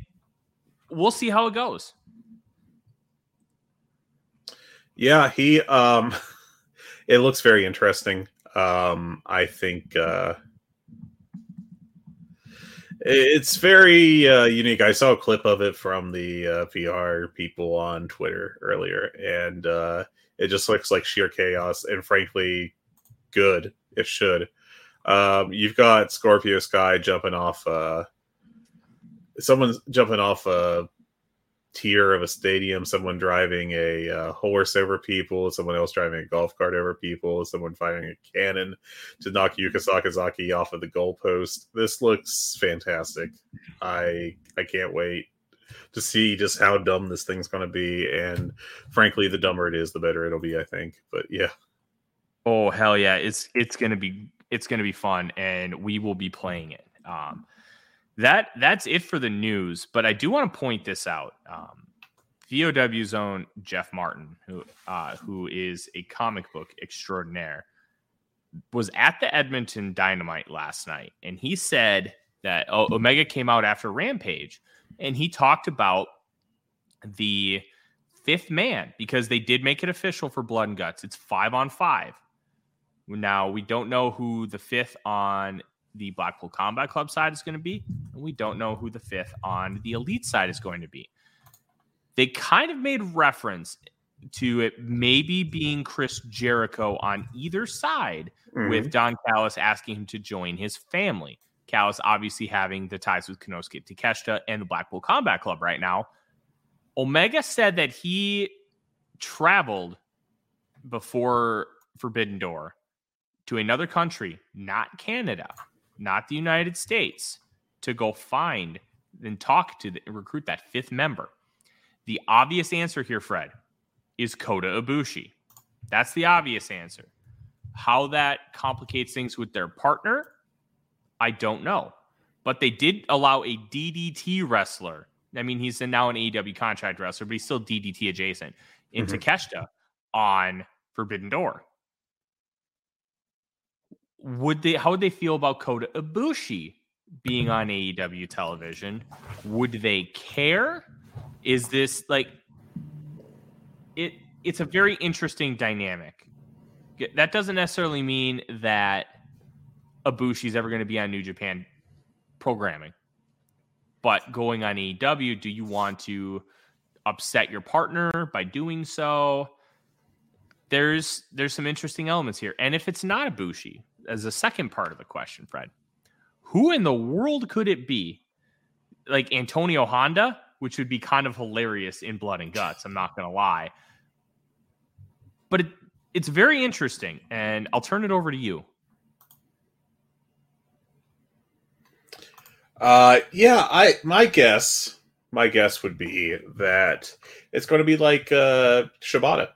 we'll see how it goes. Yeah, he um it looks very interesting. Um I think uh it's very uh, unique. I saw a clip of it from the uh, VR people on Twitter earlier, and uh, it just looks like sheer chaos and, frankly, good. It should. Um, you've got Scorpio Sky jumping off uh, someone's jumping off a tier of a stadium, someone driving a uh, horse over people, someone else driving a golf cart over people, someone firing a cannon to knock Yuka Sakazaki off of the goalpost. This looks fantastic. I I can't wait to see just how dumb this thing's going to be. And frankly, the dumber it is, the better it'll be. I think. But yeah. Oh hell yeah! It's it's gonna be it's gonna be fun, and we will be playing it. Um, that that's it for the news. But I do want to point this out. Um, VOW's own Jeff Martin, who uh, who is a comic book extraordinaire, was at the Edmonton Dynamite last night, and he said that oh, Omega came out after Rampage, and he talked about the fifth man because they did make it official for Blood and Guts. It's five on five. Now we don't know who the fifth on the Blackpool Combat Club side is going to be, and we don't know who the fifth on the Elite side is going to be. They kind of made reference to it maybe being Chris Jericho on either side, mm-hmm. with Don Callis asking him to join his family. Callis obviously having the ties with Konosuke Takeshita and the Blackpool Combat Club right now. Omega said that he traveled before Forbidden Door to another country, not Canada, not the United States, to go find and talk to the, recruit that fifth member. The obvious answer here, Fred, is Kota Ibushi. That's the obvious answer. How that complicates things with their partner, I don't know. But they did allow a DDT wrestler. I mean, he's now an AEW contract wrestler, but he's still DDT adjacent in mm-hmm. Takeshita on Forbidden Door would they how would they feel about Kota Ibushi being on AEW television? Would they care? Is this like it it's a very interesting dynamic. That doesn't necessarily mean that Ibushi's ever going to be on New Japan programming. But going on AEW, do you want to upset your partner by doing so? There's there's some interesting elements here. And if it's not Ibushi, as a second part of the question, Fred. Who in the world could it be? Like Antonio Honda, which would be kind of hilarious in Blood and Guts. I'm not going to lie. But it, it's very interesting, and I'll turn it over to you. Uh, yeah, I my guess, my guess would be that it's going to be like uh, Shibata.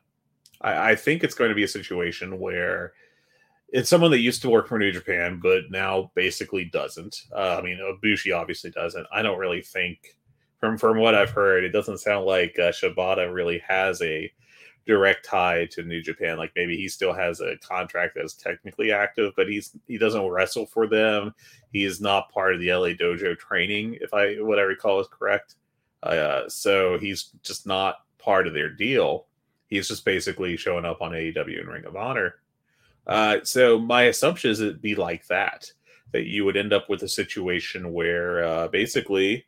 I, I think it's going to be a situation where it's someone that used to work for New Japan, but now basically doesn't. Uh, I mean, Ibushi obviously doesn't. I don't really think, from from what I've heard, it doesn't sound like uh, Shibata really has a direct tie to New Japan. Like maybe he still has a contract that's technically active, but he's he doesn't wrestle for them. He is not part of the LA Dojo training, if I what I recall is correct. Uh, so he's just not part of their deal. He's just basically showing up on AEW and Ring of Honor. Uh, so my assumption is it'd be like that, that you would end up with a situation where uh, basically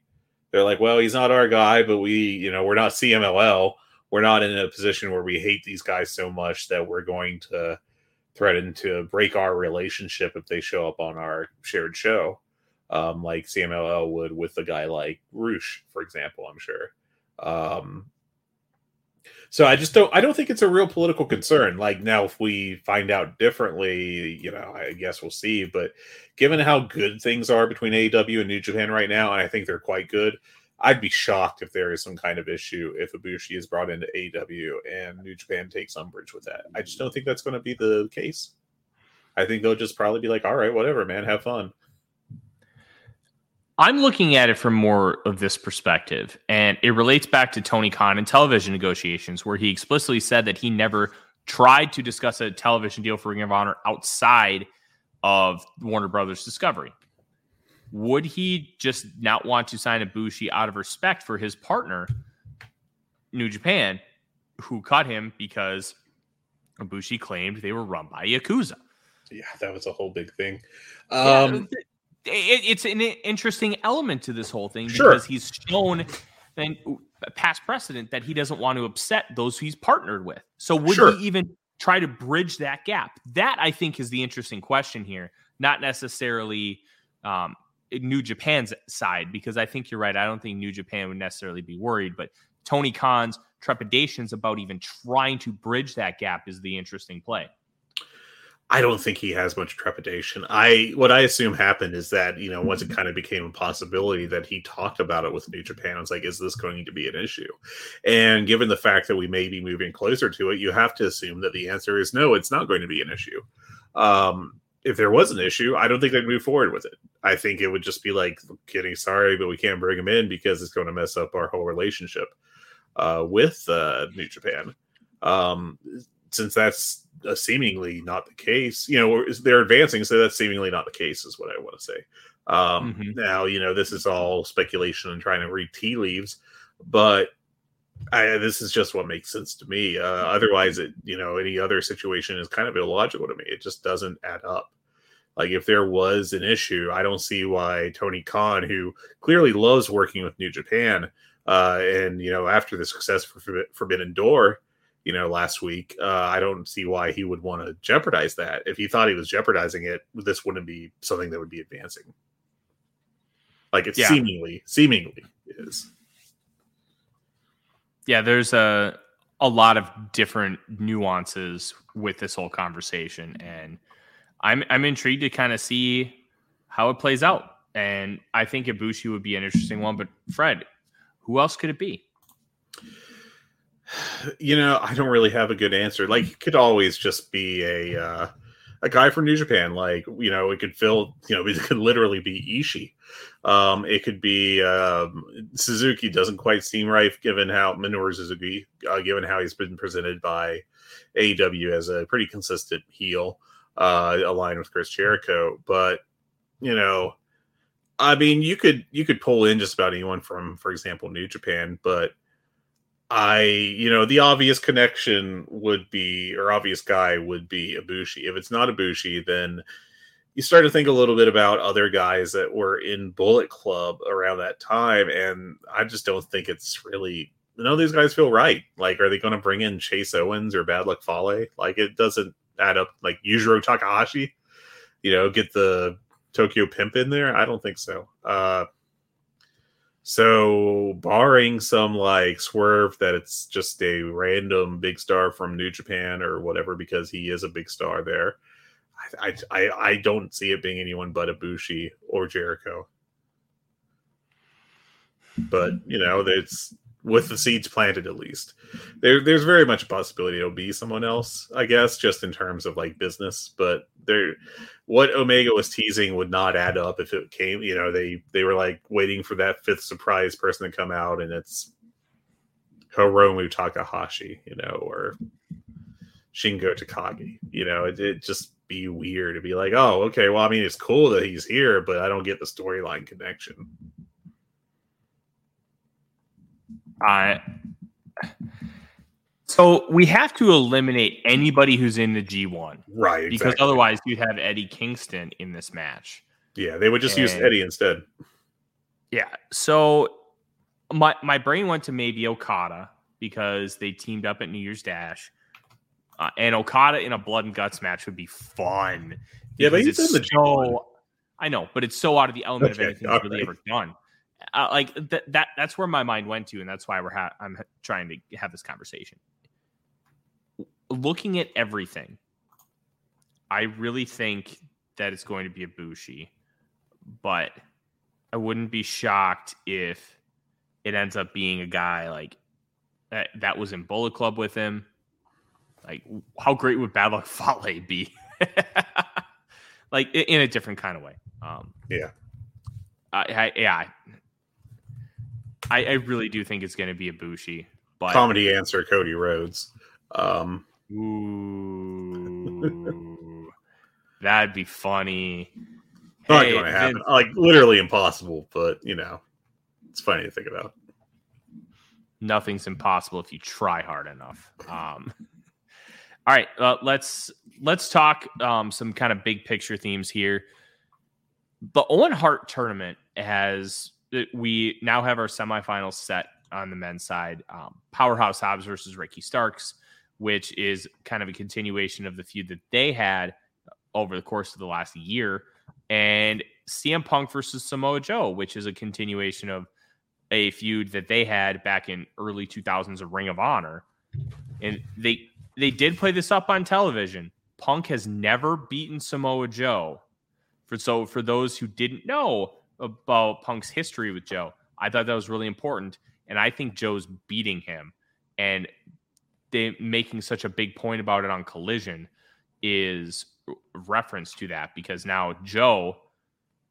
they're like, well, he's not our guy, but we, you know, we're not CMLL. We're not in a position where we hate these guys so much that we're going to threaten to break our relationship if they show up on our shared show, um, like CMLL would with a guy like Rush, for example. I'm sure. Um, so I just don't I don't think it's a real political concern. Like now if we find out differently, you know, I guess we'll see, but given how good things are between AEW and New Japan right now, and I think they're quite good, I'd be shocked if there is some kind of issue if Ibushi is brought into AEW and New Japan takes umbrage with that. I just don't think that's going to be the case. I think they'll just probably be like, "All right, whatever, man, have fun." I'm looking at it from more of this perspective, and it relates back to Tony Khan and television negotiations, where he explicitly said that he never tried to discuss a television deal for Ring of Honor outside of Warner Brothers Discovery. Would he just not want to sign Ibushi out of respect for his partner, New Japan, who cut him because Ibushi claimed they were run by Yakuza? Yeah, that was a whole big thing. Um, yeah, it, it's an interesting element to this whole thing sure. because he's shown and past precedent that he doesn't want to upset those he's partnered with. So would sure. he even try to bridge that gap? That I think is the interesting question here, not necessarily um, New Japan's side, because I think you're right. I don't think New Japan would necessarily be worried, but Tony Khan's trepidations about even trying to bridge that gap is the interesting play. I don't think he has much trepidation. I what I assume happened is that you know once it kind of became a possibility that he talked about it with New Japan. I was like, is this going to be an issue? And given the fact that we may be moving closer to it, you have to assume that the answer is no. It's not going to be an issue. Um, if there was an issue, I don't think they'd move forward with it. I think it would just be like, getting sorry, but we can't bring him in because it's going to mess up our whole relationship uh, with uh, New Japan. Um, since that's uh, seemingly not the case, you know, is they're advancing, so that's seemingly not the case, is what I want to say. Um, mm-hmm. Now, you know, this is all speculation and trying to read tea leaves, but I, this is just what makes sense to me. Uh, otherwise, it you know any other situation is kind of illogical to me. It just doesn't add up. Like if there was an issue, I don't see why Tony Khan, who clearly loves working with New Japan, uh, and you know after the success for Forbidden Door, you know last week, uh, I don't see why he would want to jeopardize that. If he thought he was jeopardizing it, this wouldn't be something that would be advancing. Like it yeah. seemingly, seemingly is yeah, there's a a lot of different nuances with this whole conversation, and I'm I'm intrigued to kind of see how it plays out. And I think Ibushi would be an interesting one. But Fred, who else could it be? You know, I don't really have a good answer. Like, could always just be a uh, a guy from New Japan. Like, you know, it could fill. You know, it could literally be Ishii. Um, it could be um, Suzuki doesn't quite seem right given how Minoru Suzuki, uh, given how he's been presented by AEW as a pretty consistent heel, uh, aligned with Chris Jericho. But you know, I mean, you could you could pull in just about anyone from, for example, New Japan, but I, you know, the obvious connection would be, or obvious guy would be Ibushi. If it's not Ibushi, then you start to think a little bit about other guys that were in Bullet Club around that time, and I just don't think it's really none of these guys feel right. Like, are they going to bring in Chase Owens or Bad Luck Fale? Like, it doesn't add up. Like Yujiro Takahashi, you know, get the Tokyo Pimp in there. I don't think so. Uh, so, barring some like swerve that it's just a random big star from New Japan or whatever, because he is a big star there, I, I, I don't see it being anyone but Ibushi or Jericho. But you know, it's with the seeds planted at least. There, there's very much a possibility it'll be someone else, I guess, just in terms of like business. But there, what Omega was teasing would not add up if it came. You know, they they were like waiting for that fifth surprise person to come out, and it's Hiromu Takahashi, you know, or Shingo Takagi. You know, it, it just be weird to be like, oh, okay, well, I mean, it's cool that he's here, but I don't get the storyline connection. I. So we have to eliminate anybody who's in the G1, right? Exactly. Because otherwise, you'd have Eddie Kingston in this match. Yeah, they would just and, use Eddie instead. Yeah. So my my brain went to maybe Okada because they teamed up at New Year's Dash. Uh, and Okada in a blood and guts match would be fun. Yeah, but he's in the so. I know, but it's so out of the element okay, of anything he's really right. ever done. Uh, like that, that, that's where my mind went to, and that's why we're ha- I'm trying to have this conversation. Looking at everything, I really think that it's going to be Ibushi, but I wouldn't be shocked if it ends up being a guy like that, that was in Bullet Club with him like, how great would Bad Luck Fale be? like in a different kind of way. Um, yeah. I, I yeah. I, I really do think it's going to be Ibushi. But comedy answer Cody Rhodes. Um, ooh, that'd be funny. Not hey, going to happen. Like literally impossible, but you know, it's funny to think about. Nothing's impossible if you try hard enough. Um, all right, uh, let's let's talk um, some kind of big picture themes here. The Owen Hart tournament has we now have our semifinals set on the men's side. Um, Powerhouse Hobbs versus Ricky Starks, which is kind of a continuation of the feud that they had over the course of the last year, and CM Punk versus Samoa Joe, which is a continuation of a feud that they had back in early 2000s of Ring of Honor. And they they did play this up on television. Punk has never beaten Samoa Joe. For so for those who didn't know about Punk's history with Joe, I thought that was really important. And I think Joe's beating him. And they making such a big point about it on collision is reference to that because now Joe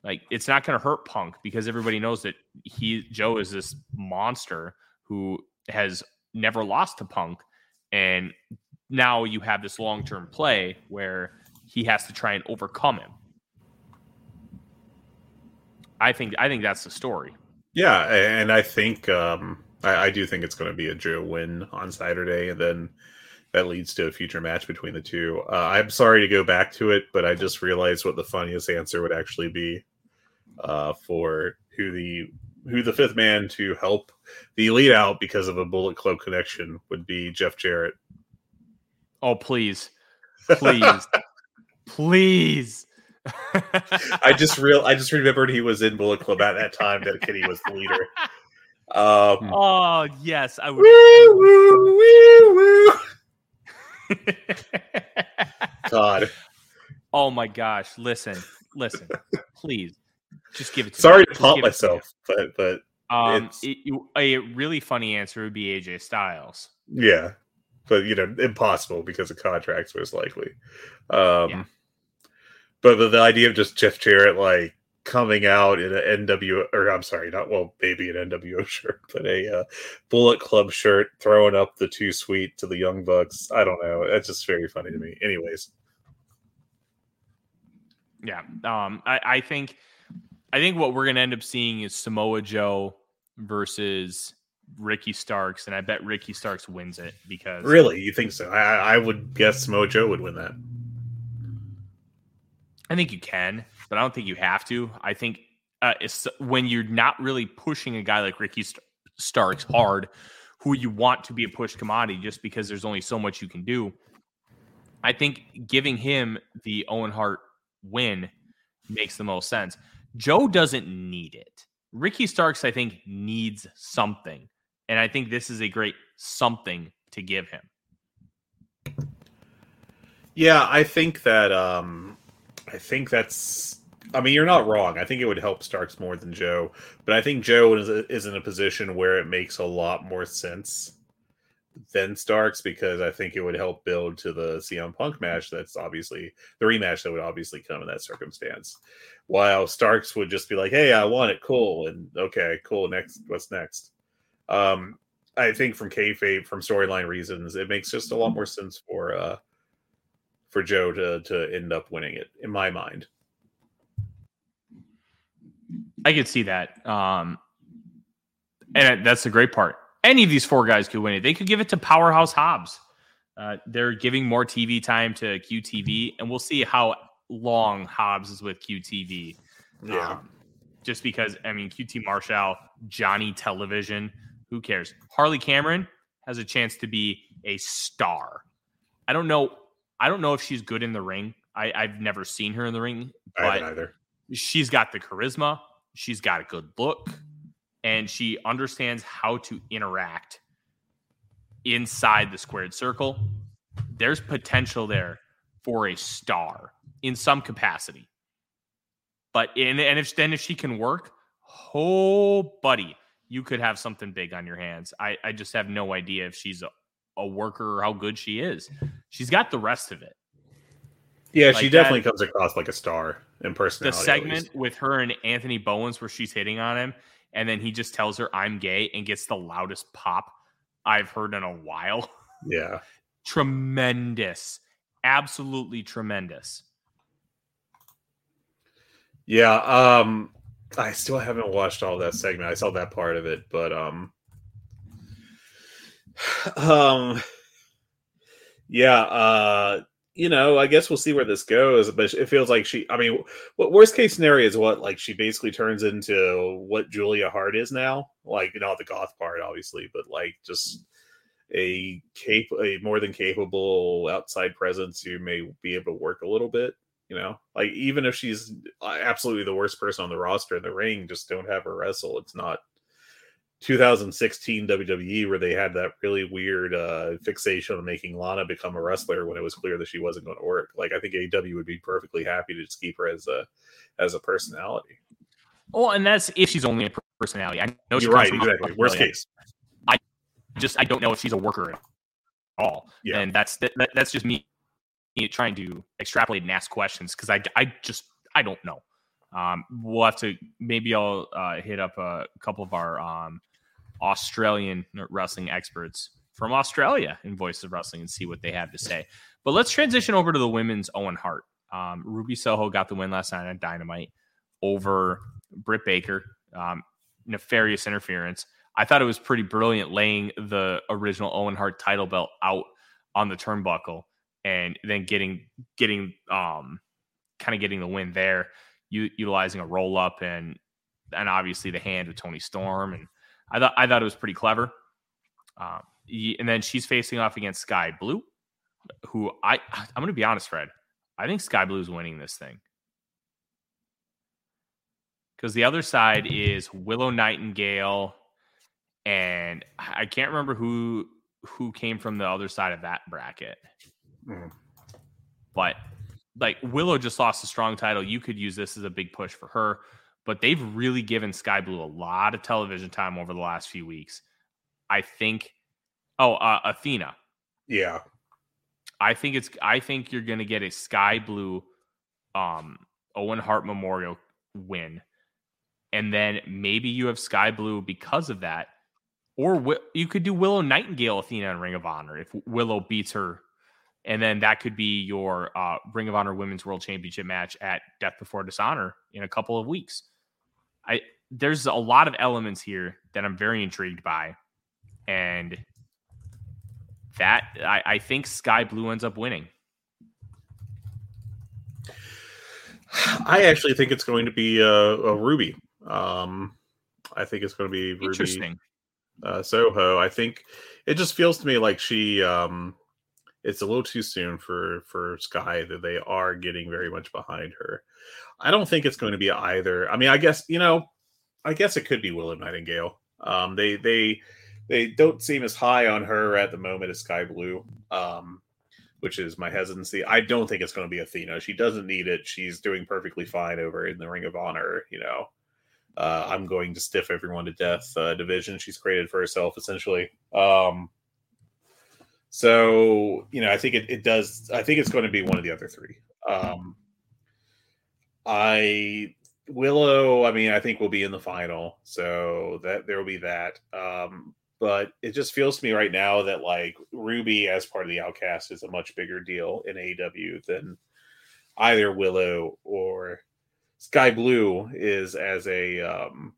like it's not going to hurt Punk because everybody knows that he Joe is this monster who has never lost to Punk, and now you have this long term play where he has to try and overcome him. I think I think that's the story. Yeah, and I think um, I, I do think it's going to be a Joe win on Saturday, and then that leads to a future match between the two. Uh, I'm sorry to go back to it, but I just realized what the funniest answer would actually be uh, for who the who the fifth man to help the Elite out because of a Bullet Club connection would be Jeff Jarrett. Oh please, please, please. I just real I just remembered he was in Bullet Club at that time that Kenny was the leader. Um, oh yes, I would. Woo, woo, woo, God. Oh my gosh! Listen, listen, please, just give it. to. Sorry me. to pump myself, but but um, it, a really funny answer would be AJ Styles. Yeah, but you know, impossible because of contracts most likely. Um, yeah. But, but the idea of just Jeff Jarrett like coming out in an NW or I'm sorry, not well, maybe an NWO shirt, but a uh, Bullet Club shirt, throwing up the Too Sweet to the Young Bucks. I don't know. That's just very funny to me. Anyways. Yeah. Um, I, I think I think what we're gonna end up seeing is Samoa Joe versus Ricky Starks, and I bet Ricky Starks wins it because Really? You think so? I, I would guess Samoa Joe would win that. I think you can but I don't think you have to. I think uh, it's when you're not really pushing a guy like Ricky Starks hard, who you want to be a push commodity just because there's only so much you can do. I think giving him the Owen Hart win makes the most sense. Joe doesn't need it. Ricky Starks, I think, needs something. And I think this is a great something to give him. Yeah, I think that um I think that's I mean, you're not wrong. I think it would help Starks more than Joe, but I think Joe is, is in a position where it makes a lot more sense than Starks because I think it would help build to the CM Punk match. That's obviously the rematch that would obviously come in that circumstance. While Starks would just be like, "Hey, I want it, cool," and okay, cool. Next, what's next? Um, I think from kayfabe, from storyline reasons, it makes just a lot more sense for uh for Joe to to end up winning it in my mind. I could see that. Um, and that's the great part. Any of these four guys could win it. They could give it to Powerhouse Hobbs. Uh, they're giving more TV time to QTV, and we'll see how long Hobbs is with QTV. Yeah. Um, just because, I mean, QT Marshall, Johnny Television, who cares? Harley Cameron has a chance to be a star. I don't know. I don't know if she's good in the ring. I, have never seen her in the ring, but she's got the charisma. She's got a good look and she understands how to interact inside the squared circle. There's potential there for a star in some capacity. But in, and if then if she can work, oh buddy, you could have something big on your hands. I, I just have no idea if she's a, worker or how good she is. She's got the rest of it. Yeah, like she definitely that, comes across like a star in personality. The segment with her and Anthony Bowens where she's hitting on him, and then he just tells her I'm gay and gets the loudest pop I've heard in a while. Yeah. tremendous. Absolutely tremendous. Yeah, um I still haven't watched all that segment. I saw that part of it, but um um yeah, uh you know, I guess we'll see where this goes. But it feels like she. I mean, what worst case scenario is what like she basically turns into what Julia Hart is now. Like not the goth part, obviously, but like just a cap a more than capable outside presence who may be able to work a little bit. You know, like even if she's absolutely the worst person on the roster in the ring, just don't have her wrestle. It's not. 2016 WWE where they had that really weird uh, fixation on making Lana become a wrestler when it was clear that she wasn't going to work. Like I think AEW would be perfectly happy to just keep her as a as a personality. Well, and that's if she's only a personality. I know you're right. Exactly. Worst case. I just I don't know if she's a worker at all. Yeah. And that's that, that's just me trying to extrapolate and ask questions because I I just I don't know. Um, we'll have to maybe I'll uh, hit up a couple of our um, Australian wrestling experts from Australia in Voice of Wrestling and see what they have to say. But let's transition over to the women's Owen Hart. Um, Ruby Soho got the win last night on Dynamite over Britt Baker. Um, nefarious interference. I thought it was pretty brilliant laying the original Owen Hart title belt out on the turnbuckle and then getting getting um kind of getting the win there, u- utilizing a roll up and and obviously the hand of Toni Storm and I thought I thought it was pretty clever. Um, and then she's facing off against Skye Blue, who I I'm going to be honest, Fred. I think Skye Blue is winning this thing because the other side is Willow Nightingale, and I can't remember who who came from the other side of that bracket. Mm. But like Willow just lost a strong title. You could use this as a big push for her but they've really given Skye Blue a lot of television time over the last few weeks. I think. Oh, uh, Athena. Yeah. I think it's. I think you're going to get a Skye Blue, um, Owen Hart Memorial win, and then maybe you have Skye Blue because of that, or you could do Willow Nightingale Athena in Ring of Honor if Willow beats her, and then that could be your uh, Ring of Honor Women's World Championship match at Death Before Dishonor in a couple of weeks. I there's a lot of elements here that I'm very intrigued by, and that I, I think Skye Blue ends up winning. I actually think it's going to be a, a Ruby. Um, I think it's going to be Ruby Interesting. Uh, Soho. I think it just feels to me like she. Um, it's a little too soon for for Skye that they are getting very much behind her. I don't think it's going to be either. I mean, I guess you know I guess it could be Willow Nightingale. Um, they they they don't seem as high on her at the moment as Skye Blue, um, which is my hesitancy. I don't think it's going to be Athena. She doesn't need it. She's doing perfectly fine over in the Ring of Honor. You know, uh, I'm going to stiff everyone to death uh, division she's created for herself essentially. Um, so you know, I think it, it does. I think it's going to be one of the other three. Um, I Willow, I mean, I think will be in the final, so that there will be that. Um, but it just feels to me right now that like Ruby as part of the Outcast is a much bigger deal in AEW than either Willow or Skye Blue is as a um,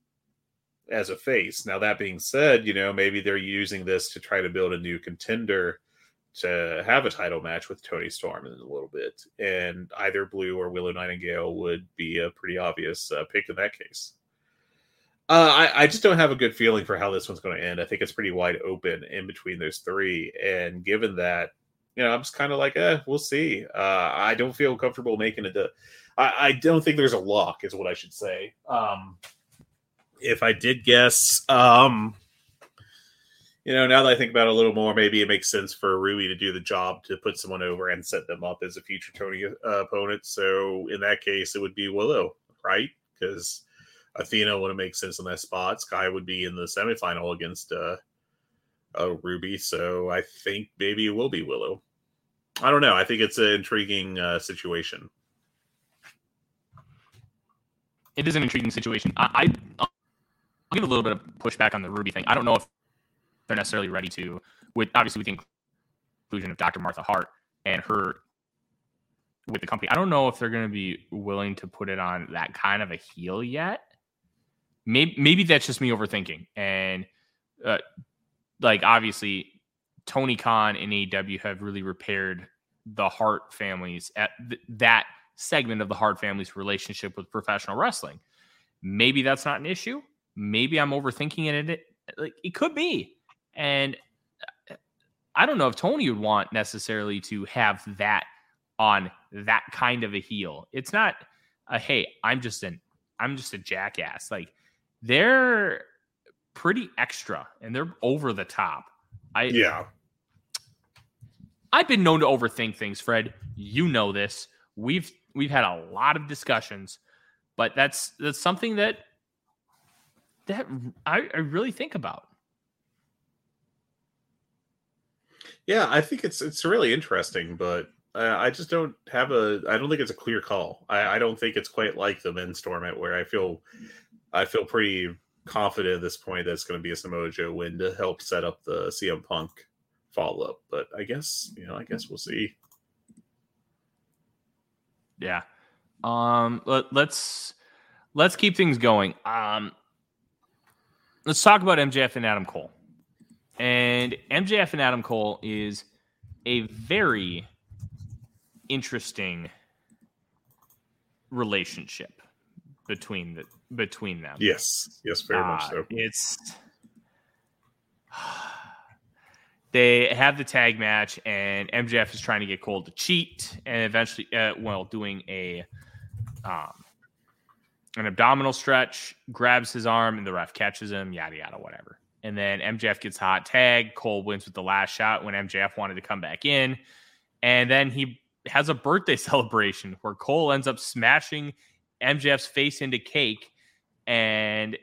as a face. Now that being said, you know maybe they're using this to try to build a new contender to have a title match with Toni Storm in a little bit, and either Blue or Willow Nightingale would be a pretty obvious uh, pick in that case. Uh, I, I, just don't have a good feeling for how this one's going to end. I think it's pretty wide open in between those three, and given that, you know, I'm just kind of like, eh, we'll see. Uh, I don't feel comfortable making it. De- I, I don't think there's a lock, is what I should say. Um, if I did guess, um, you know, now that I think about it a little more, maybe it makes sense for Ruby to do the job to put someone over and set them up as a future Toni uh, opponent. So in that case, it would be Willow, right? Because Athena wouldn't make sense in that spot. Skye would be in the semifinal against uh, uh, Ruby. So I think maybe it will be Willow. I don't know. I think it's an intriguing uh, situation. It is an intriguing situation. I, I, will give a little bit of pushback on the Ruby thing. I don't know if they're necessarily ready to, with obviously with the inclusion of Dr. Martha Hart and her with the company. I don't know if they're going to be willing to put it on that kind of a heel yet. Maybe maybe that's just me overthinking. And uh, like obviously, Tony Khan and AEW have really repaired the Hart families at th- that segment of the Hart family's relationship with professional wrestling. Maybe that's not an issue. Maybe I'm overthinking it. It, like, it could be. And uh, I don't know if Tony would want necessarily to have that on that kind of a heel. It's not a hey, I'm just an I'm just a jackass. Like they're pretty extra and they're over the top. I yeah. I've been known to overthink things, Fred. You know this. We've we've had a lot of discussions, but that's that's something that that I, I really think about. Yeah, I think it's it's really interesting, but uh, I just don't have a. I don't think it's a clear call. I, I don't think it's quite like the men's tournament where I feel I feel pretty confident at this point that it's going to be a Samoa Joe win to help set up the CM Punk follow up. But I guess you know, I guess we'll see. Yeah. Um. Let, let's let's keep things going. Um. Let's talk about MJF and Adam Cole. And MJF and Adam Cole is a very interesting relationship between the between them. Yes, yes, very uh, much so. It's they have the tag match, and MJF is trying to get Cole to cheat, and eventually, uh, well, doing a um an abdominal stretch, grabs his arm, and the ref catches him. Yada yada, whatever. And then MJF gets hot tag. Cole wins with the last shot when MJF wanted to come back in, and then he has a birthday celebration where Cole ends up smashing MJF's face into cake. And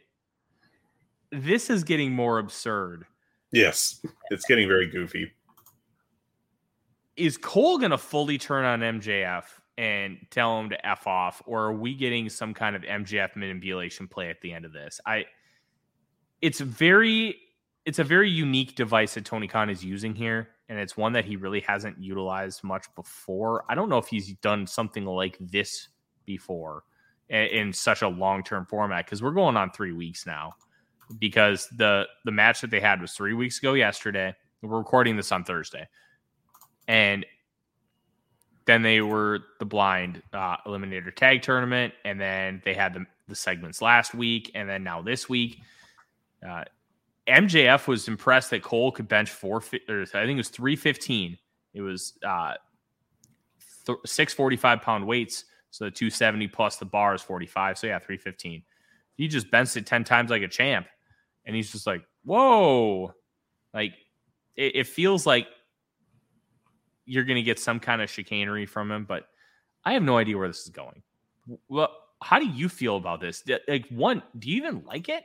this is getting more absurd. Yes, it's getting very goofy. Is Cole going to fully turn on MJF and tell him to F off, or are we getting some kind of MJF manipulation play at the end of this? I it's very it's a very unique device that Tony Khan is using here and it's one that he really hasn't utilized much before. I don't know if he's done something like this before in, such a long term format because we're going on three weeks now. Because the the match that they had was three weeks ago yesterday. We're recording this on Thursday, and then they were the blind uh, eliminator tag tournament, and then they had the the segments last week, and then now this week. Uh, MJF was impressed that Cole could bench four, I think it was 315. It was uh, th- 645 pound weights. So the 270 plus the bar is 45. So yeah, 315. He just bends it 10 times like a champ. And he's just like, whoa. Like it, it feels like you're going to get some kind of chicanery from him, but I have no idea where this is going. Well, how do you feel about this? Like, one, do you even like it?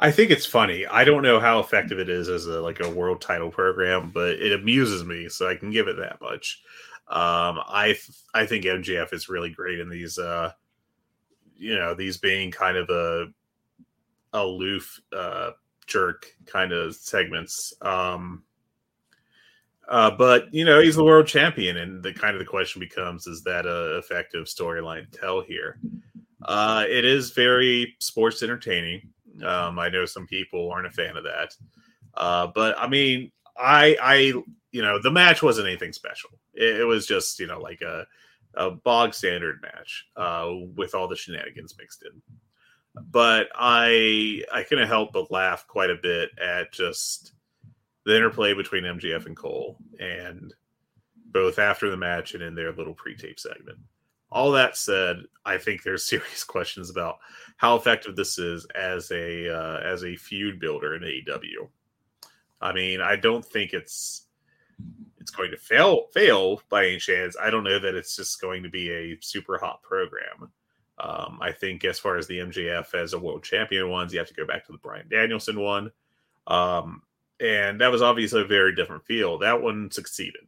I think it's funny. I don't know how effective it is as a like a world title program, but it amuses me, so I can give it that much. Um, I I think MJF is really great in these, uh, you know, these being kind of a aloof uh, jerk kind of segments. Um, uh, but you know, he's the world champion, and the kind of the question becomes: Is that a effective storyline to tell here? Uh, it is very sports entertaining. Um, I know some people aren't a fan of that, uh, but I mean, I, I, you know, the match wasn't anything special. It, it was just, you know, like a, a bog standard match uh, with all the shenanigans mixed in. But I, I couldn't help but laugh quite a bit at just the interplay between MJF and Cole, and both after the match and in their little pre-tape segment. All that said, I think there's serious questions about how effective this is as a uh, as a feud builder in AEW. I mean, I don't think it's it's going to fail fail by any chance. I don't know that it's just going to be a super hot program. Um, I think as far as the MJF as a world champion ones, you have to go back to the Bryan Danielson one. Um, and that was obviously a very different feel. That one succeeded.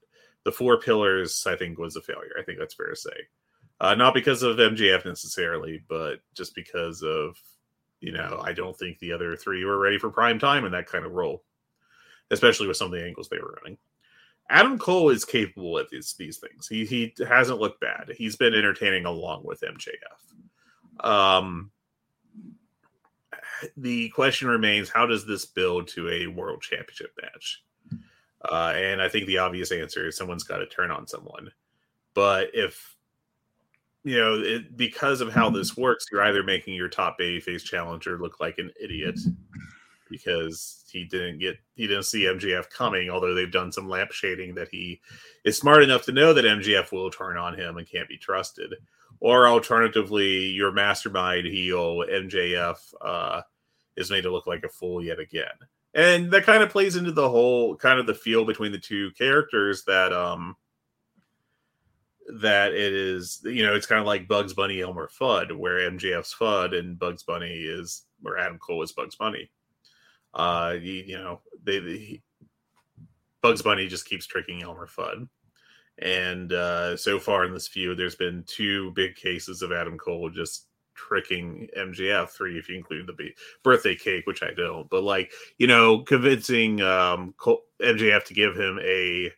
The four pillars, I think, was a failure. I think that's fair to say. Uh, not because of MJF necessarily, but just because of, you know, I don't think the other three were ready for prime time in that kind of role, especially with some of the angles they were running. Adam Cole is capable of these, these things. He he hasn't looked bad. He's been entertaining along with MJF. Um, the question remains: How does this build to a world championship match? Uh, and I think the obvious answer is someone's got to turn on someone. But if you know, it, because of how this works, you're either making your top babyface challenger look like an idiot because he didn't get he didn't see MJF coming, although they've done some lamp shading that he is smart enough to know that MJF will turn on him and can't be trusted. Or alternatively, your mastermind heel MJF uh, is made to look like a fool yet again. And that kind of plays into the whole kind of the feel between the two characters that um that it is you know it's kind of like Bugs Bunny Elmer Fudd where MJF's Fudd and Bugs Bunny is where Adam Cole is Bugs Bunny. Uh you, you know they, they Bugs Bunny just keeps tricking Elmer Fudd. And uh, so far in this feud, there's been two big cases of Adam Cole just tricking MJF, three if you include the birthday cake, which I don't, but like, you know, convincing um, Cole, MJF to give him a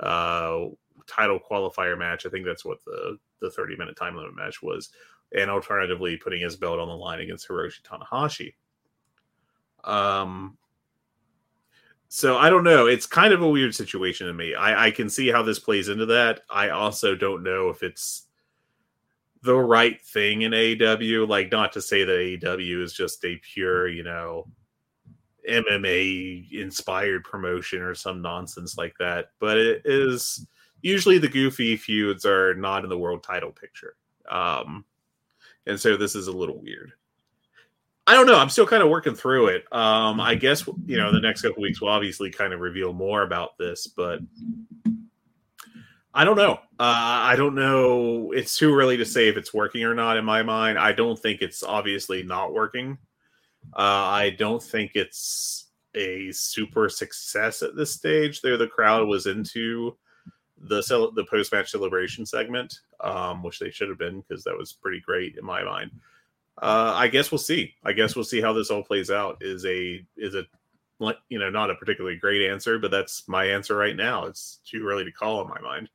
uh, title qualifier match. I think that's what the, the 30 minute time limit match was. And alternatively, putting his belt on the line against Hiroshi Tanahashi. Um, so I don't know. It's kind of a weird situation to me. I, I can see how this plays into that. I also don't know if it's the right thing in AEW. Like, not to say that AEW is just a pure, you know, MMA inspired promotion or some nonsense like that, but it is usually the goofy feuds are not in the world title picture. Um, and so this is a little weird. I don't know. I'm still kind of working through it. Um, I guess you know the next couple weeks will obviously kind of reveal more about this, but I don't know. Uh, I don't know. It's too early to say if it's working or not. In my mind, I don't think it's obviously not working. Uh, I don't think it's a super success at this stage. There, the crowd was into the cel- the post match celebration segment, um, which they should have been because that was pretty great in my mind uh, I guess we'll see. I guess we'll see how this all plays out. Is a is a you know not a particularly great answer, but that's my answer right now. It's too early to call in my mind.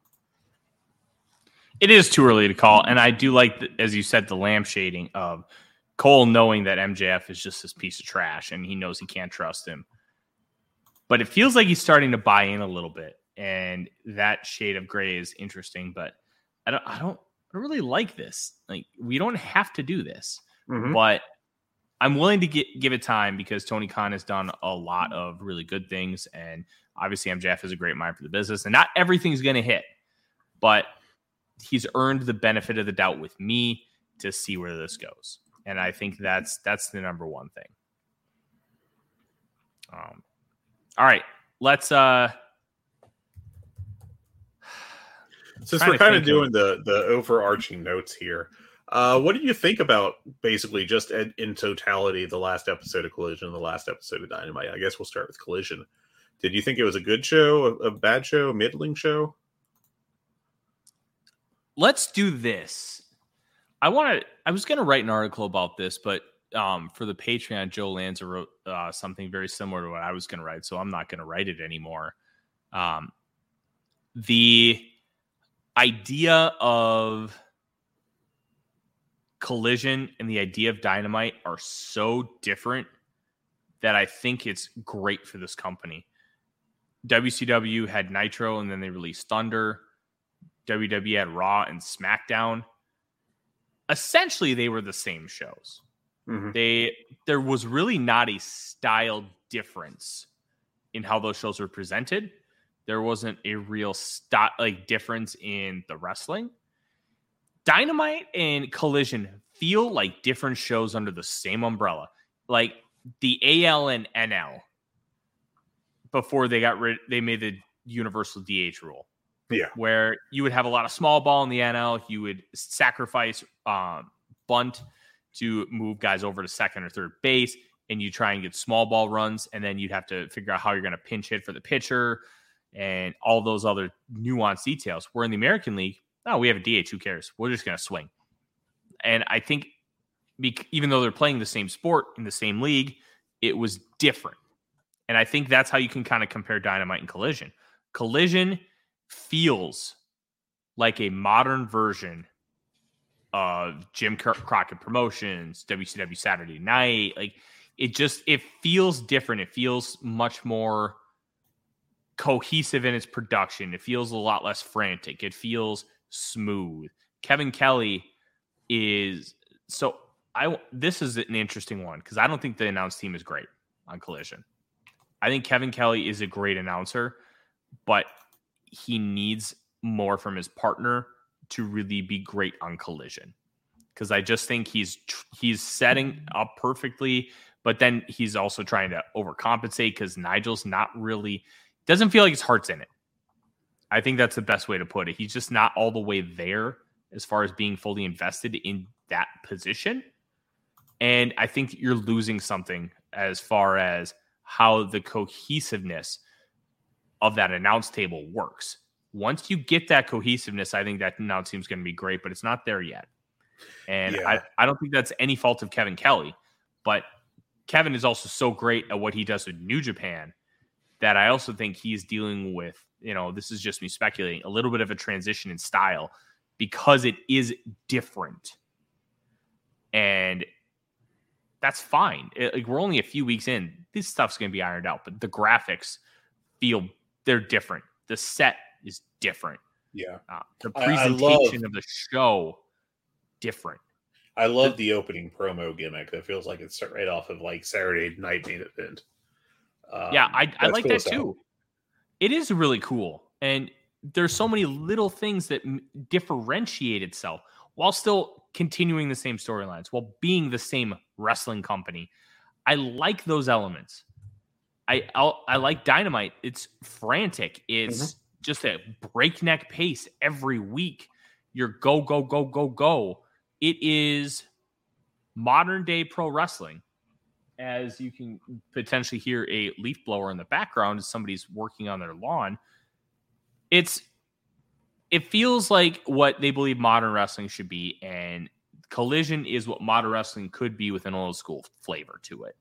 It is too early to call, and I do like, the, as you said, the lampshading of Cole knowing that MJF is just this piece of trash, and he knows he can't trust him. But it feels like he's starting to buy in a little bit, and that shade of gray is interesting. But I don't, I don't, I don't really like this. Like we don't have to do this. Mm-hmm. But I'm willing to get, give it time because Tony Khan has done a lot of really good things. And obviously, MJF is a great mind for the business. And not everything's going to hit, but he's earned the benefit of the doubt with me to see where this goes. And I think that's that's the number one thing. Um, all right, let's uh since we're kind of doing of... the the overarching notes here uh, what do you think about basically just in, in totality the last episode of Collision the last episode of Dynamite? I guess we'll start with Collision. Did you think it was a good show, a, a bad show, a middling show? Let's do this. I want to. I was going to write an article about this, but um, for the Patreon, Joe Lanza wrote uh, something very similar to what I was going to write, so I'm not going to write it anymore. Um, the idea of Collision and the idea of Dynamite are so different that I think it's great for this company. WCW had Nitro and then they released Thunder. WWE had Raw and SmackDown. Essentially, they were the same shows. Mm-hmm. They there was really not a style difference in how those shows were presented. There wasn't a real style like difference in the wrestling. Dynamite and Collision feel like different shows under the same umbrella. Like the AL and NL before they got rid they made the universal DH rule. Yeah. Where you would have a lot of small ball in the NL, you would sacrifice um, bunt to move guys over to second or third base and you try and get small ball runs and then you'd have to figure out how you're going to pinch hit for the pitcher and all those other nuanced details. We're in the American League, oh, we have a DH. Who cares? We're just going to swing. And I think even though they're playing the same sport in the same league, it was different. And I think that's how you can kind of compare Dynamite and Collision. Collision feels like a modern version of Jim Crockett Promotions, WCW Saturday Night. Like it just it feels different. It feels much more cohesive in its production. It feels a lot less frantic. It feels smooth. Kevin Kelly is so I this is an interesting one because I don't think the announced team is great on Collision. I think Kevin Kelly is a great announcer, but he needs more from his partner to really be great on Collision. Because I just think he's he's setting mm-hmm. up perfectly but then he's also trying to overcompensate because Nigel's not really doesn't feel like his heart's in it. I think that's the best way to put it. He's just not all the way there as far as being fully invested in that position. And I think you're losing something as far as how the cohesiveness of that announce table works. Once you get that cohesiveness, I think that announce team is going to be great, but it's not there yet. And yeah. I, I don't think that's any fault of Kevin Kelly, but Kevin is also so great at what he does with New Japan that I also think he's dealing with, you know, this is just me speculating, a little bit of a transition in style because it is different. And that's fine. It, like we're only a few weeks in. This stuff's going to be ironed out, but the graphics feel they're different. The set is different. Yeah. Uh, the presentation I, I love, of the show different. I love the, the opening promo gimmick. That feels like it's right off of like Saturday Night Main Event. Um, yeah, I, I like cool that too. It is really cool, and there's so many little things that m- differentiate itself while still continuing the same storylines, while being the same wrestling company. I like those elements. I I'll, i like Dynamite. It's frantic. It's mm-hmm. just a breakneck pace every week. You're go go go go go. It is modern day pro wrestling. As you can potentially hear a leaf blower in the background as somebody's working on their lawn. It's it feels like what they believe modern wrestling should be, and collision is what modern wrestling could be with an old school flavor to it.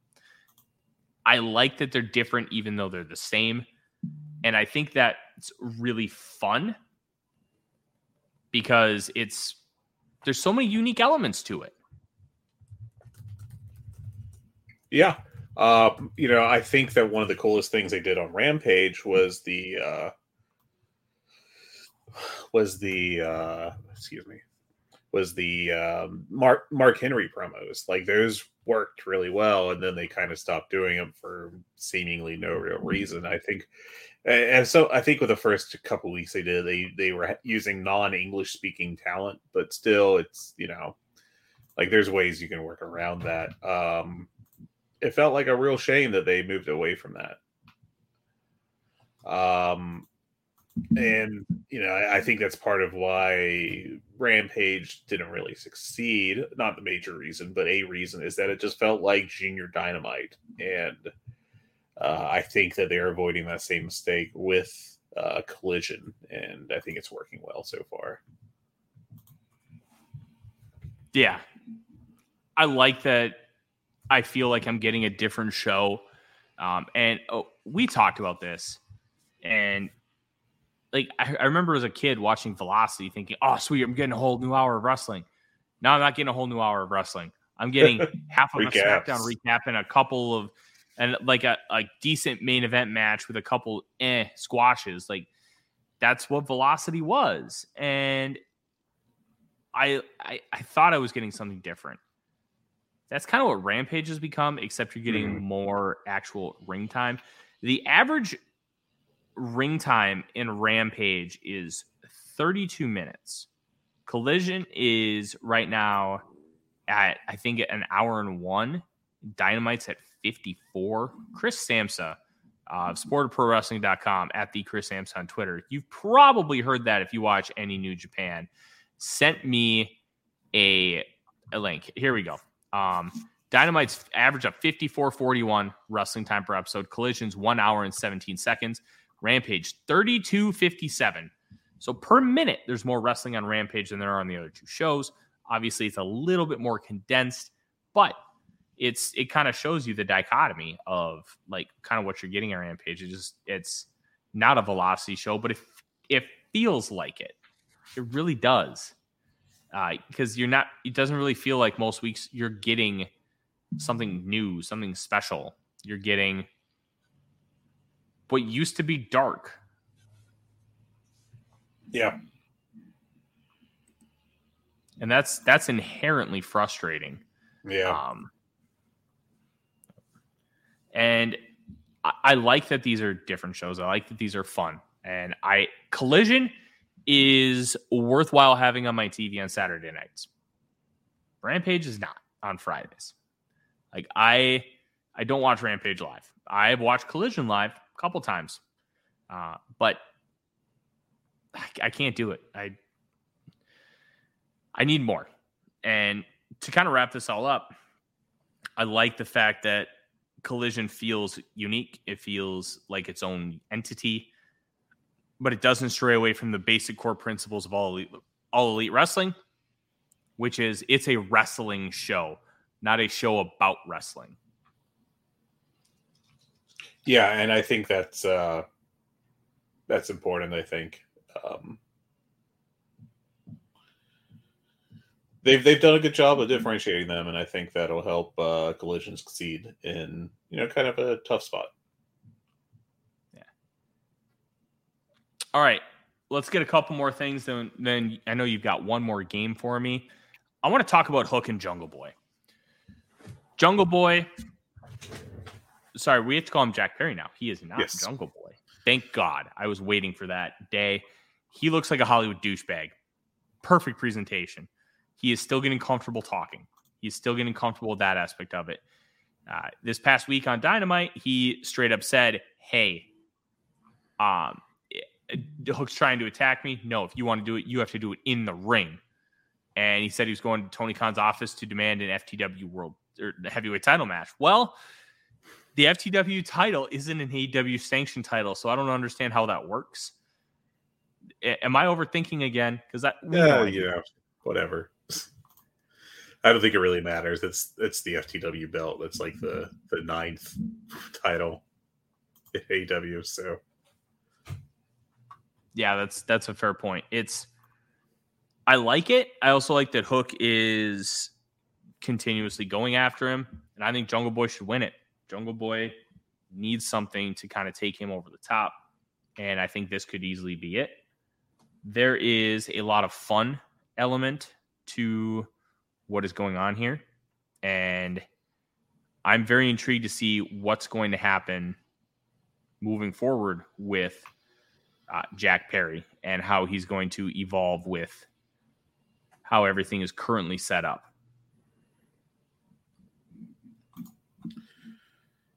I like that they're different, even though they're the same. And I think that's really fun because it's there's so many unique elements to it. Yeah. Uh, you know, I think that one of the coolest things they did on Rampage was the uh, was the uh, excuse me was the um, Mark Mark Henry promos. Like those worked really well, and then they kind of stopped doing them for seemingly no real reason. I think, and so I think with the first couple weeks they did, they they were using non English speaking talent, but still, it's you know, like there's ways you can work around that. Um, it felt like a real shame that they moved away from that. Um, and you know I, I, think that's part of why rampage didn't really succeed. Not the major reason but a reason is that it just felt like junior dynamite. And uh, i think that they're avoiding that same mistake with uh, collision and i think it's working well so far. Yeah. I like that i feel like i'm getting a different show um, and oh, we talked about this and like I, I, remember as a kid watching Velocity, thinking, "Oh, sweet, I'm getting a whole new hour of wrestling." Now I'm not getting a whole new hour of wrestling. I'm getting half of a SmackDown recap and a couple of and like a, a decent main event match with a couple eh squashes. Like that's what Velocity was, and I I, I thought I was getting something different. That's kind of what Rampage has become, except you're getting mm-hmm. more actual ring time. The average ring time in Rampage is 32 minutes. Collision is right now at I think an hour and one. Dynamite's at 54. Chris Samsa of sportprowrestling.com at the Chris Samsa on Twitter. You've probably heard that if you watch any New Japan. Sent me a, a link. Here we go. Um, Dynamite's average of 54.41 wrestling time per episode. Collision's one hour and 17 seconds. Rampage 3257. So per minute, there's more wrestling on Rampage than there are on the other two shows. Obviously, it's a little bit more condensed, but it's it kind of shows you the dichotomy of like kind of what you're getting at Rampage. It just it's not a velocity show, but it it feels like it. It really does. Because uh, you're not, it doesn't really feel like most weeks you're getting something new, something special. You're getting what used to be dark. Yeah. And that's that's inherently frustrating. Yeah. Um, and I, I like that these are different shows. I like that these are fun. And I collision is worthwhile having on my TV on Saturday nights. Rampage is not on Fridays. Like I I don't watch Rampage live. I've watched Collision live a couple times, uh, but I, I can't do it. I I need more. And to kind of wrap this all up, I like the fact that Collision feels unique. It feels like its own entity, but it doesn't stray away from the basic core principles of all elite, all elite wrestling, which is it's a wrestling show, not a show about wrestling. Yeah, and I think that's uh that's important. I think um, they've they've done a good job of differentiating them, and I think that'll help uh, succeed in you know kind of a tough spot. All right, let's get a couple more things. Then then I know you've got one more game for me. I want to talk about Hook and Jungle Boy. Jungle Boy. Sorry, we have to call him Jack Perry now. He is not yes. Jungle Boy. Thank God. I was waiting for that day. He looks like a Hollywood douchebag. Perfect presentation he is still getting comfortable talking. He's still getting comfortable with that aspect of it. Uh, this past week on Dynamite, he straight up said, "Hey, um, The hook's trying to attack me. No, if you want to do it, you have to do it in the ring." And he said he was going to Tony Khan's office to demand an FTW World or Heavyweight Title match. Well, the FTW title isn't an AEW sanctioned title, so I don't understand how that works. Am I overthinking again? Because that yeah, yeah, whatever. I don't think it really matters. It's it's the FTW belt. It's like the the ninth title in AEW. So yeah, that's that's a fair point. It's I like it. I also like that Hook is continuously going after him, and I think Jungle Boy should win it. Jungle Boy needs something to kind of take him over the top, and I think this could easily be it. There is a lot of fun element to what is going on here. And I'm very intrigued to see what's going to happen moving forward with uh, Jack Perry and how he's going to evolve with how everything is currently set up.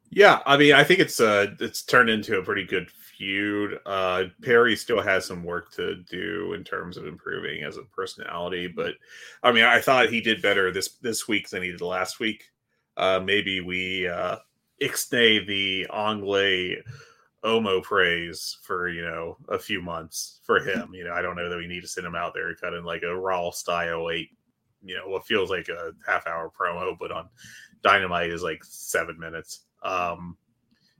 Yeah, I mean, I think it's uh it's turned into a pretty good feud. Uh, Perry still has some work to do in terms of improving as a personality, but I mean, I thought he did better this this week than he did last week. Uh, maybe we uh, ixnay the Anglais Omo praise for you know a few months for him. You know, I don't know that we need to send him out there cutting like a raw style eight. You know, what feels like a half hour promo, but on Dynamite is like seven minutes. Um,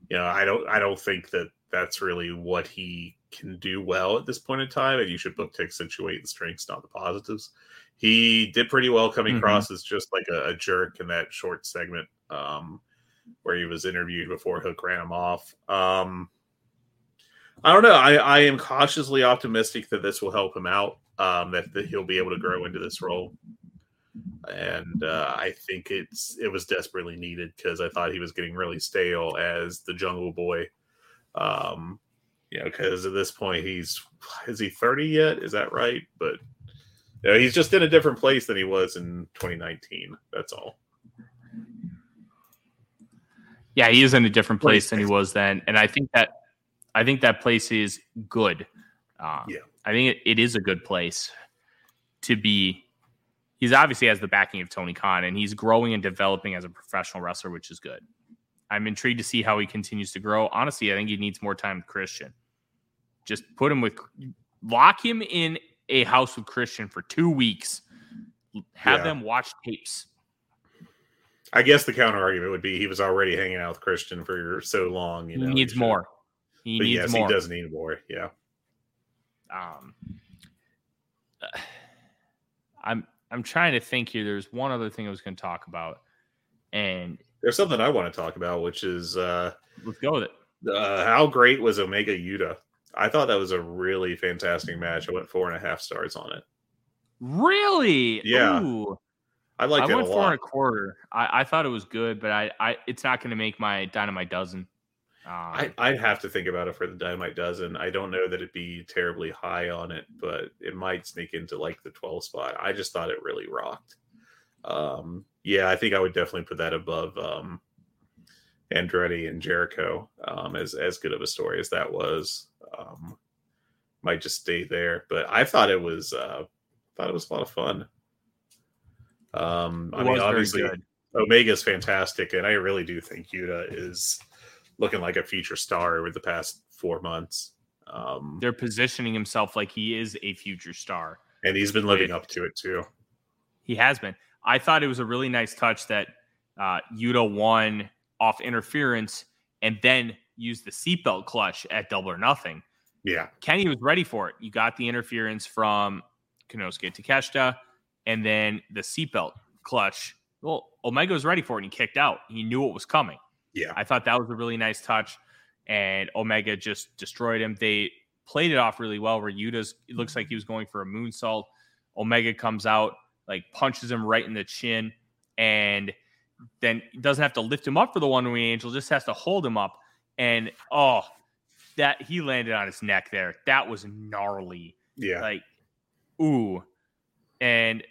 you know, I don't I don't think that that's really what he can do well at this point in time, and you should book to accentuate the strengths, not the positives. He did pretty well coming mm-hmm. across as just like a, a, jerk in that short segment um, where he was interviewed before Hook ran him off. Um, I don't know. I, I am cautiously optimistic that this will help him out. Um, that, that he'll be able to grow into this role, and uh, I think it's it was desperately needed because I thought he was getting really stale as the Jungle Boy um, you know, because at this point he's is he 30 yet? Is that right? But you know, he's just in a different place than he was in 2019. That's all. Yeah, he is in a different place than he was then, and I think that I think that place is good. Um, yeah, I think it, it is a good place to be. He's obviously has the backing of Tony Khan, and he's growing and developing as a professional wrestler, which is good. I'm intrigued to see how he continues to grow. Honestly, I think he needs more time with Christian. Just put him with, lock him in a house with Christian for two weeks. Have yeah. them watch tapes. I guess the counter argument would be he was already hanging out with Christian for so long. You know, he needs more. He but needs yes, more. He does need more. Yeah. Um, I'm I'm trying to think here. There's one other thing I was going to talk about, and there's something I want to talk about, which is uh, let's go with it. Uh, how great was Omega Yuta? I thought that was a really fantastic match. I went four and a half stars on it. Really? Yeah. Ooh. I like. I went four and a quarter. I, I thought it was good, but I, I it's not going to make my dynamite dozen. Um, I, I'd have to think about it for the dynamite dozen. I don't know that it'd be terribly high on it, but it might sneak into like the 12 spot. I just thought it really rocked. Um, yeah, I think I would definitely put that above um, Andretti and Jericho. Um, as as good of a story as that was, um, might just stay there. But I thought it was uh, thought it was a lot of fun. Um, I mean, obviously, Omega is fantastic, and I really do think Yuta is looking like a future star over the past four months. Um, They're positioning himself like he is a future star, and he's been living up to it too. He has been. I thought it was a really nice touch that uh, Yuta won off interference and then used the seatbelt clutch at double or nothing. Yeah. Kenny was ready for it. You got the interference from Konosuke Takeshita and then the seatbelt clutch. Well, Omega was ready for it and he kicked out. He knew what was coming. Yeah. I thought that was a really nice touch. And Omega just destroyed him. They played it off really well where Yuta's it looks like he was going for a moonsault. Omega comes out, like punches him right in the chin, and then doesn't have to lift him up for the one wing angel, just has to hold him up. And oh, that he landed on his neck there. That was gnarly. Yeah. Like, ooh. And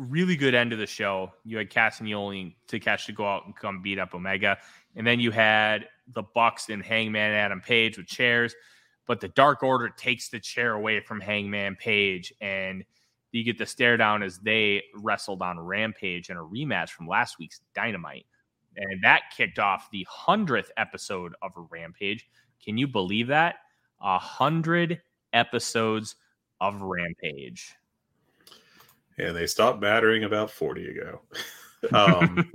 really good end of the show. You had Castagnoli to catch to go out and come beat up Omega. And then you had the Bucks and Hangman Adam Page with chairs. But the Dark Order takes the chair away from Hangman Page and – you get the stare down as they wrestled on Rampage in a rematch from last week's Dynamite. And that kicked off the 100th episode of Rampage. Can you believe that? A hundred episodes of Rampage. And they stopped mattering about 40 ago. um,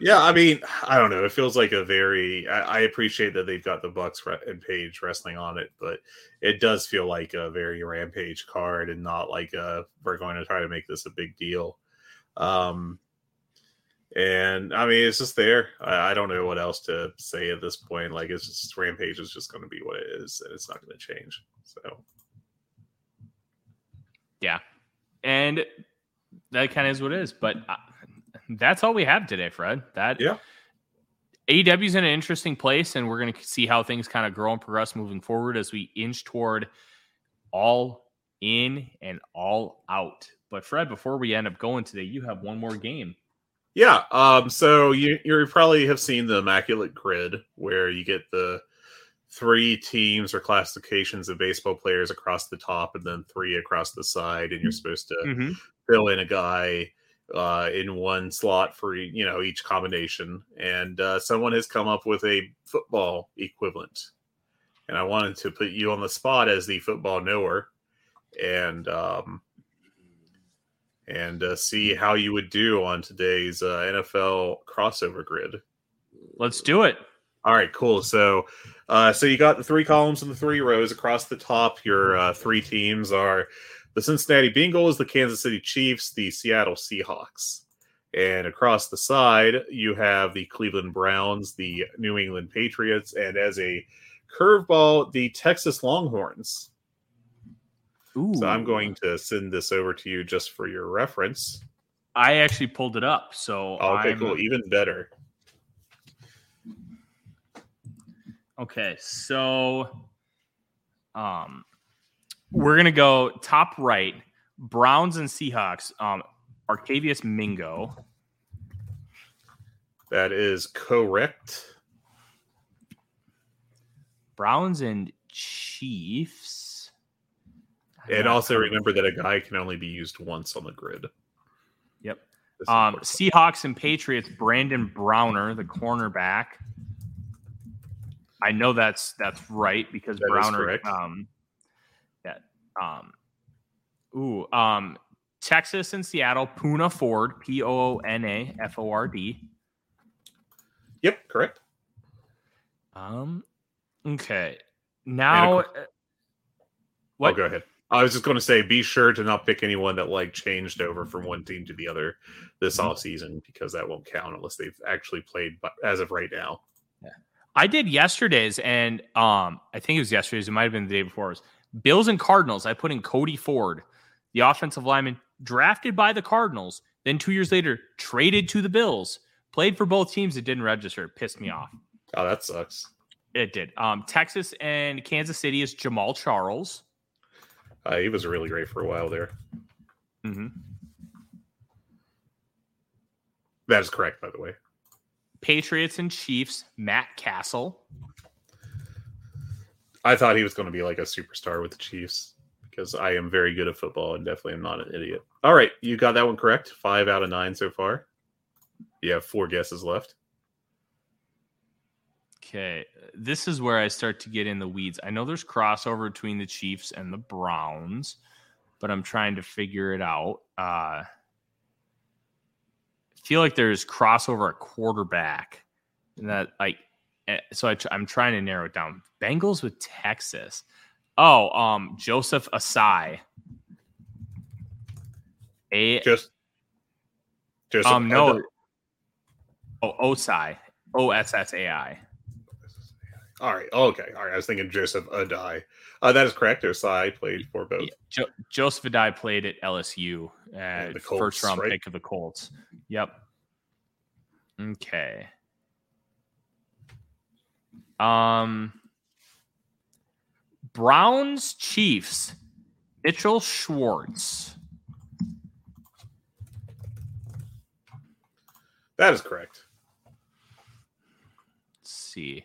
yeah, I mean, I don't know. It feels like a very. I, I appreciate that they've got the Bucks and Page wrestling on it, but it does feel like a very Rampage card and not like a we're going to try to make this a big deal. Um, and I mean, it's just there. I, I don't know what else to say at this point. Like, it's just Rampage is just going to be what it is, and it's not going to change. So, yeah, and that kind of is what it is. But uh, that's all we have today, Fred. That yeah. AEW is in an interesting place, and we're going to see how things kind of grow and progress moving forward as we inch toward all in and all out. But Fred, before we end up going today, you have one more game. Yeah. Um. So you you probably have seen the immaculate grid where you get the three teams or classifications of baseball players across the top, and then three across the side, and you're supposed to mm-hmm. fill in a guy uh, in one slot for you know each combination, and uh, someone has come up with a football equivalent, and I wanted to put you on the spot as the football knower, and um, and uh, see how you would do on today's uh, NFL crossover grid. Let's do it. All right, cool. So, uh, so you got the three columns and the three rows across the top. Your uh, three teams are the Cincinnati Bengals, the Kansas City Chiefs, the Seattle Seahawks. And across the side, you have the Cleveland Browns, the New England Patriots, and as a curveball, the Texas Longhorns. Ooh. So I'm going to send this over to you just for your reference. I actually pulled it up. So oh, okay, I'm... cool. Even better. Okay, so um we're gonna go top right. Browns and Seahawks. Um, Barkevious Mingo. That is correct. Browns and Chiefs. And also remember that a guy can only be used once on the grid. Yep. Um, Seahawks and Patriots. Brandon Browner, the cornerback. I know that's that's right because that Browner um, yeah. um, ooh, um, Texas and Seattle, Poona Ford, P O O N A F O R D. Yep, correct. Um, okay. Now, qu- uh, what? Oh, go ahead. I was just going to say, be sure to not pick anyone that like changed over from one team to the other this mm-hmm. off season because that won't count unless they've actually played But as of right now. Yeah. I did yesterday's, and um, I think it was yesterday's. It might have been the day before. It was Bills and Cardinals, I put in Cody Ford, the offensive lineman drafted by the Cardinals, then two years later traded to the Bills, played for both teams. It didn't register. It pissed me off. Oh, that sucks. It did. Um, Texas and Kansas City is Jamaal Charles. Uh, he was really great for a while there. Mm-hmm. That is correct, by the way. Patriots and Chiefs, Matt Cassel. I thought he was going to be like a superstar with the Chiefs because I am very good at football and definitely am not an idiot. All right, you got that one correct. Five out of nine so far. You have four guesses left. Okay, this is where I start to get in the weeds. I know there's crossover between the Chiefs and the Browns, but I'm trying to figure it out. Uh, feel like there's crossover at quarterback, and that like, eh, so I, am trying to narrow it down. Bengals with Texas. Oh, um, Joseph Ossai. A just, just um no. Oh, Ossai. O S S A I. All right. Oh, okay. All right. I was thinking Joseph Addai. Uh, that is correct. Ossai played for both. Yeah. Jo- Joseph Addai played at LSU, uh, Colts, first round right? pick of the Colts. Yep. Okay. Um, Browns Chiefs. Mitchell Schwartz. That is correct. Let's see.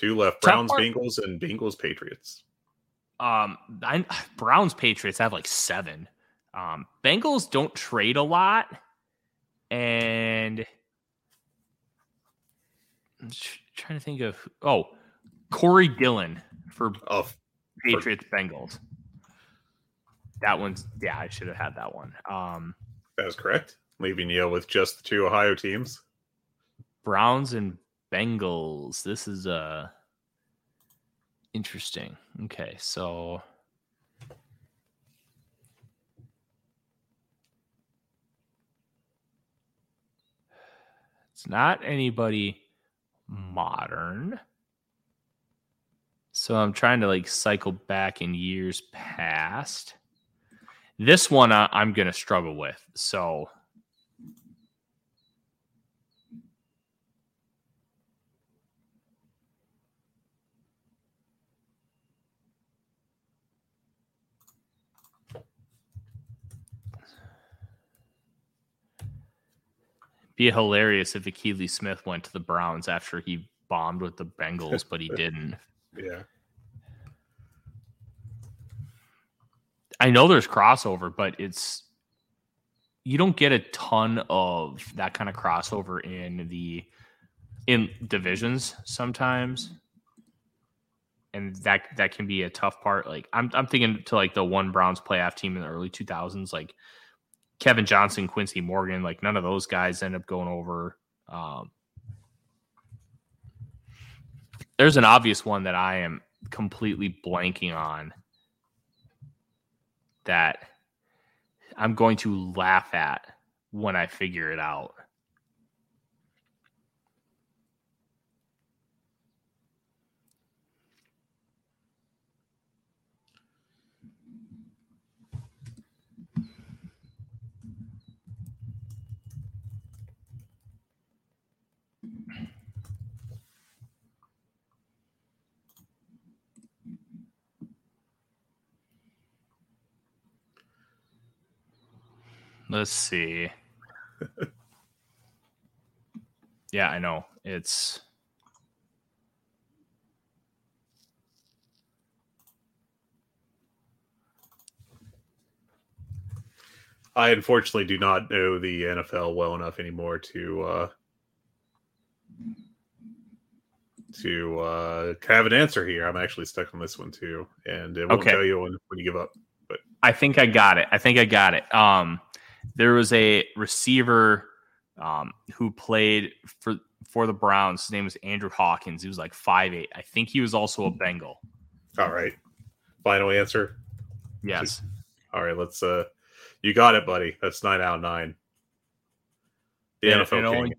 Two left: Browns, part, Bengals, and Bengals Patriots. Um, I, Browns Patriots have like seven. Um, Bengals don't trade a lot, and I'm trying to think of oh, Corey Dillon for oh, Patriots for, Bengals. That one's yeah, I should have had that one. Um, that is correct. Leaving you with just the two Ohio teams. Browns and Bengals. This is uh interesting. Okay, so it's not anybody modern. So I'm trying to like cycle back in years past. This one I'm going to struggle with. So be hilarious if Akili Smith went to the Browns after he bombed with the Bengals, but he didn't. Yeah. I know there's crossover, but it's you don't get a ton of that kind of crossover in the in divisions sometimes. And that that can be a tough part. Like I'm I'm thinking to like the one Browns playoff team in the early 2000s like Kevin Johnson, Quincy Morgan, like none of those guys end up going over. Um, there's an obvious one that I am completely blanking on that I'm going to laugh at when I figure it out. Let's see. yeah, I know. It's I unfortunately do not know the NFL well enough anymore to uh to uh have an answer here. I'm actually stuck on this one too, and it won't okay. tell you when, when you give up. But I think I got it. I think I got it. Um there was a receiver um, who played for for the Browns. His name was Andrew Hawkins. He was like five eight. I think he was also a Bengal. All right. Final answer. Yes. All right. Let's. uh You got it, buddy. That's nine out of nine. The NFL it only,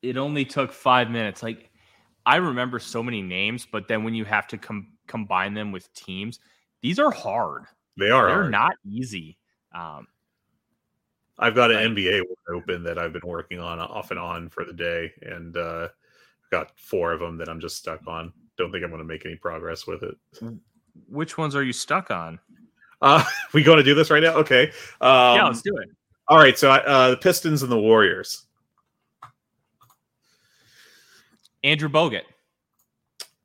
it only took five minutes. Like I remember so many names, but then when you have to com- combine them with teams, these are hard. They are. They're hard. not easy. Um, I've got an NBA one open that I've been working on off and on for the day, and uh, got four of them that I'm just stuck on. Don't think I'm going to make any progress with it. Which ones are you stuck on? Uh, we going to do this right now? Okay. Um, yeah, let's do it. All right. So uh, the Pistons and the Warriors. Andrew Bogut.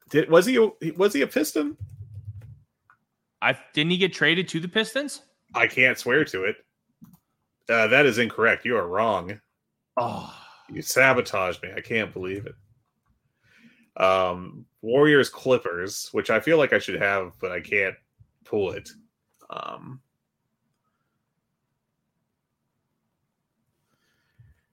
Did was he was he a Piston? I didn't he get traded to the Pistons? I can't swear to it. Uh, that is incorrect. You are wrong. Oh, you sabotaged me. I can't believe it. Um, Warriors Clippers, which I feel like I should have, but I can't pull it. Um,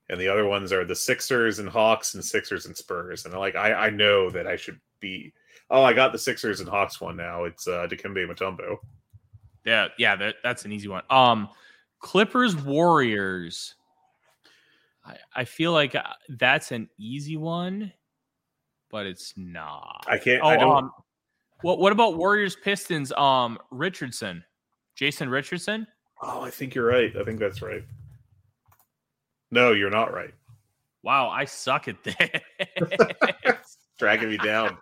and the other ones are the Sixers and Hawks and Sixers and Spurs. And I like I, I know that I should be. Oh, I got the Sixers and Hawks one now. It's uh, Dikembe Mutombo. Yeah, yeah, that, that's an easy one. Um, Clippers Warriors. I, I feel like uh, that's an easy one, but it's not. I can't. Oh, I don't. Um, what what about Warriors Pistons? Um, Richardson, Jason Richardson. Oh, I think you're right. I think that's right. No, you're not right. Wow, I suck at this. Dragging me down.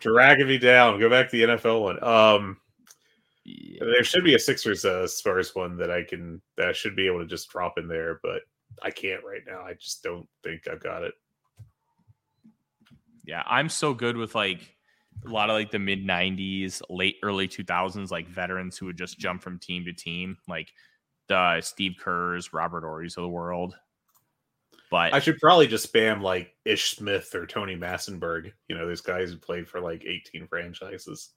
Dragging me down. Go back to the NFL one. Um, yeah. there should be a Sixers uh, Spurs one that I can that I should be able to just drop in there, but I can't right now. I just don't think I've got it. Yeah, I'm so good with like a lot of like the mid 90s, late early 2000s, like veterans who would just jump from team to team. Like the Steve Kerrs, Robert Horrys of the world. But I should probably just spam like Ish Smith or Tony Massenburg. You know, these guys who played for like 18 franchises.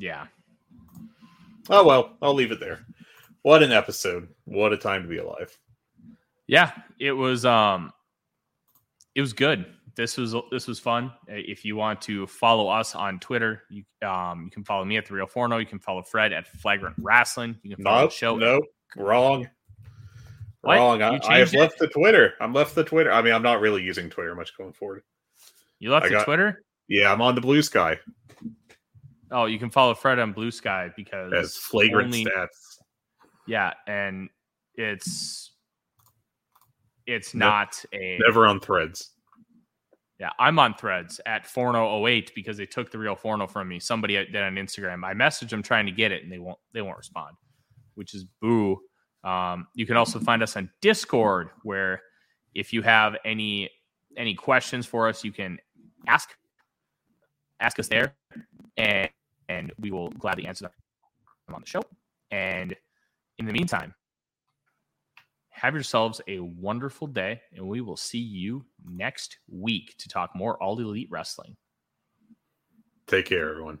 Yeah. Oh well, I'll leave it there. What an episode. What a time to be alive. Yeah, it was um it was good this was this was fun. If you want to follow us on Twitter, you um you can follow me at the Real Forno. You can follow Fred at Flagrant Wrestling. You can follow nope, the show. Nope, wrong. What? Wrong. I, I, have it? left the Twitter. I'm left the Twitter. I mean, I'm not really using Twitter much going forward. You left I the got, Twitter? Yeah, I'm on the Bluesky. Oh, you can follow Fred on Bluesky because as flagrant only, stats. Yeah, and it's it's not a never on threads. Yeah, I'm on threads at Forno08 because they took the real Forno from me. Somebody did on Instagram. I messaged them trying to get it and they won't they won't respond, which is boo. Um, you can also find us on Discord where if you have any any questions for us, you can ask ask us there and and we will gladly answer them on the show. And in the meantime, have yourselves a wonderful day, and we will see you next week to talk more All Elite Wrestling. Take care, everyone.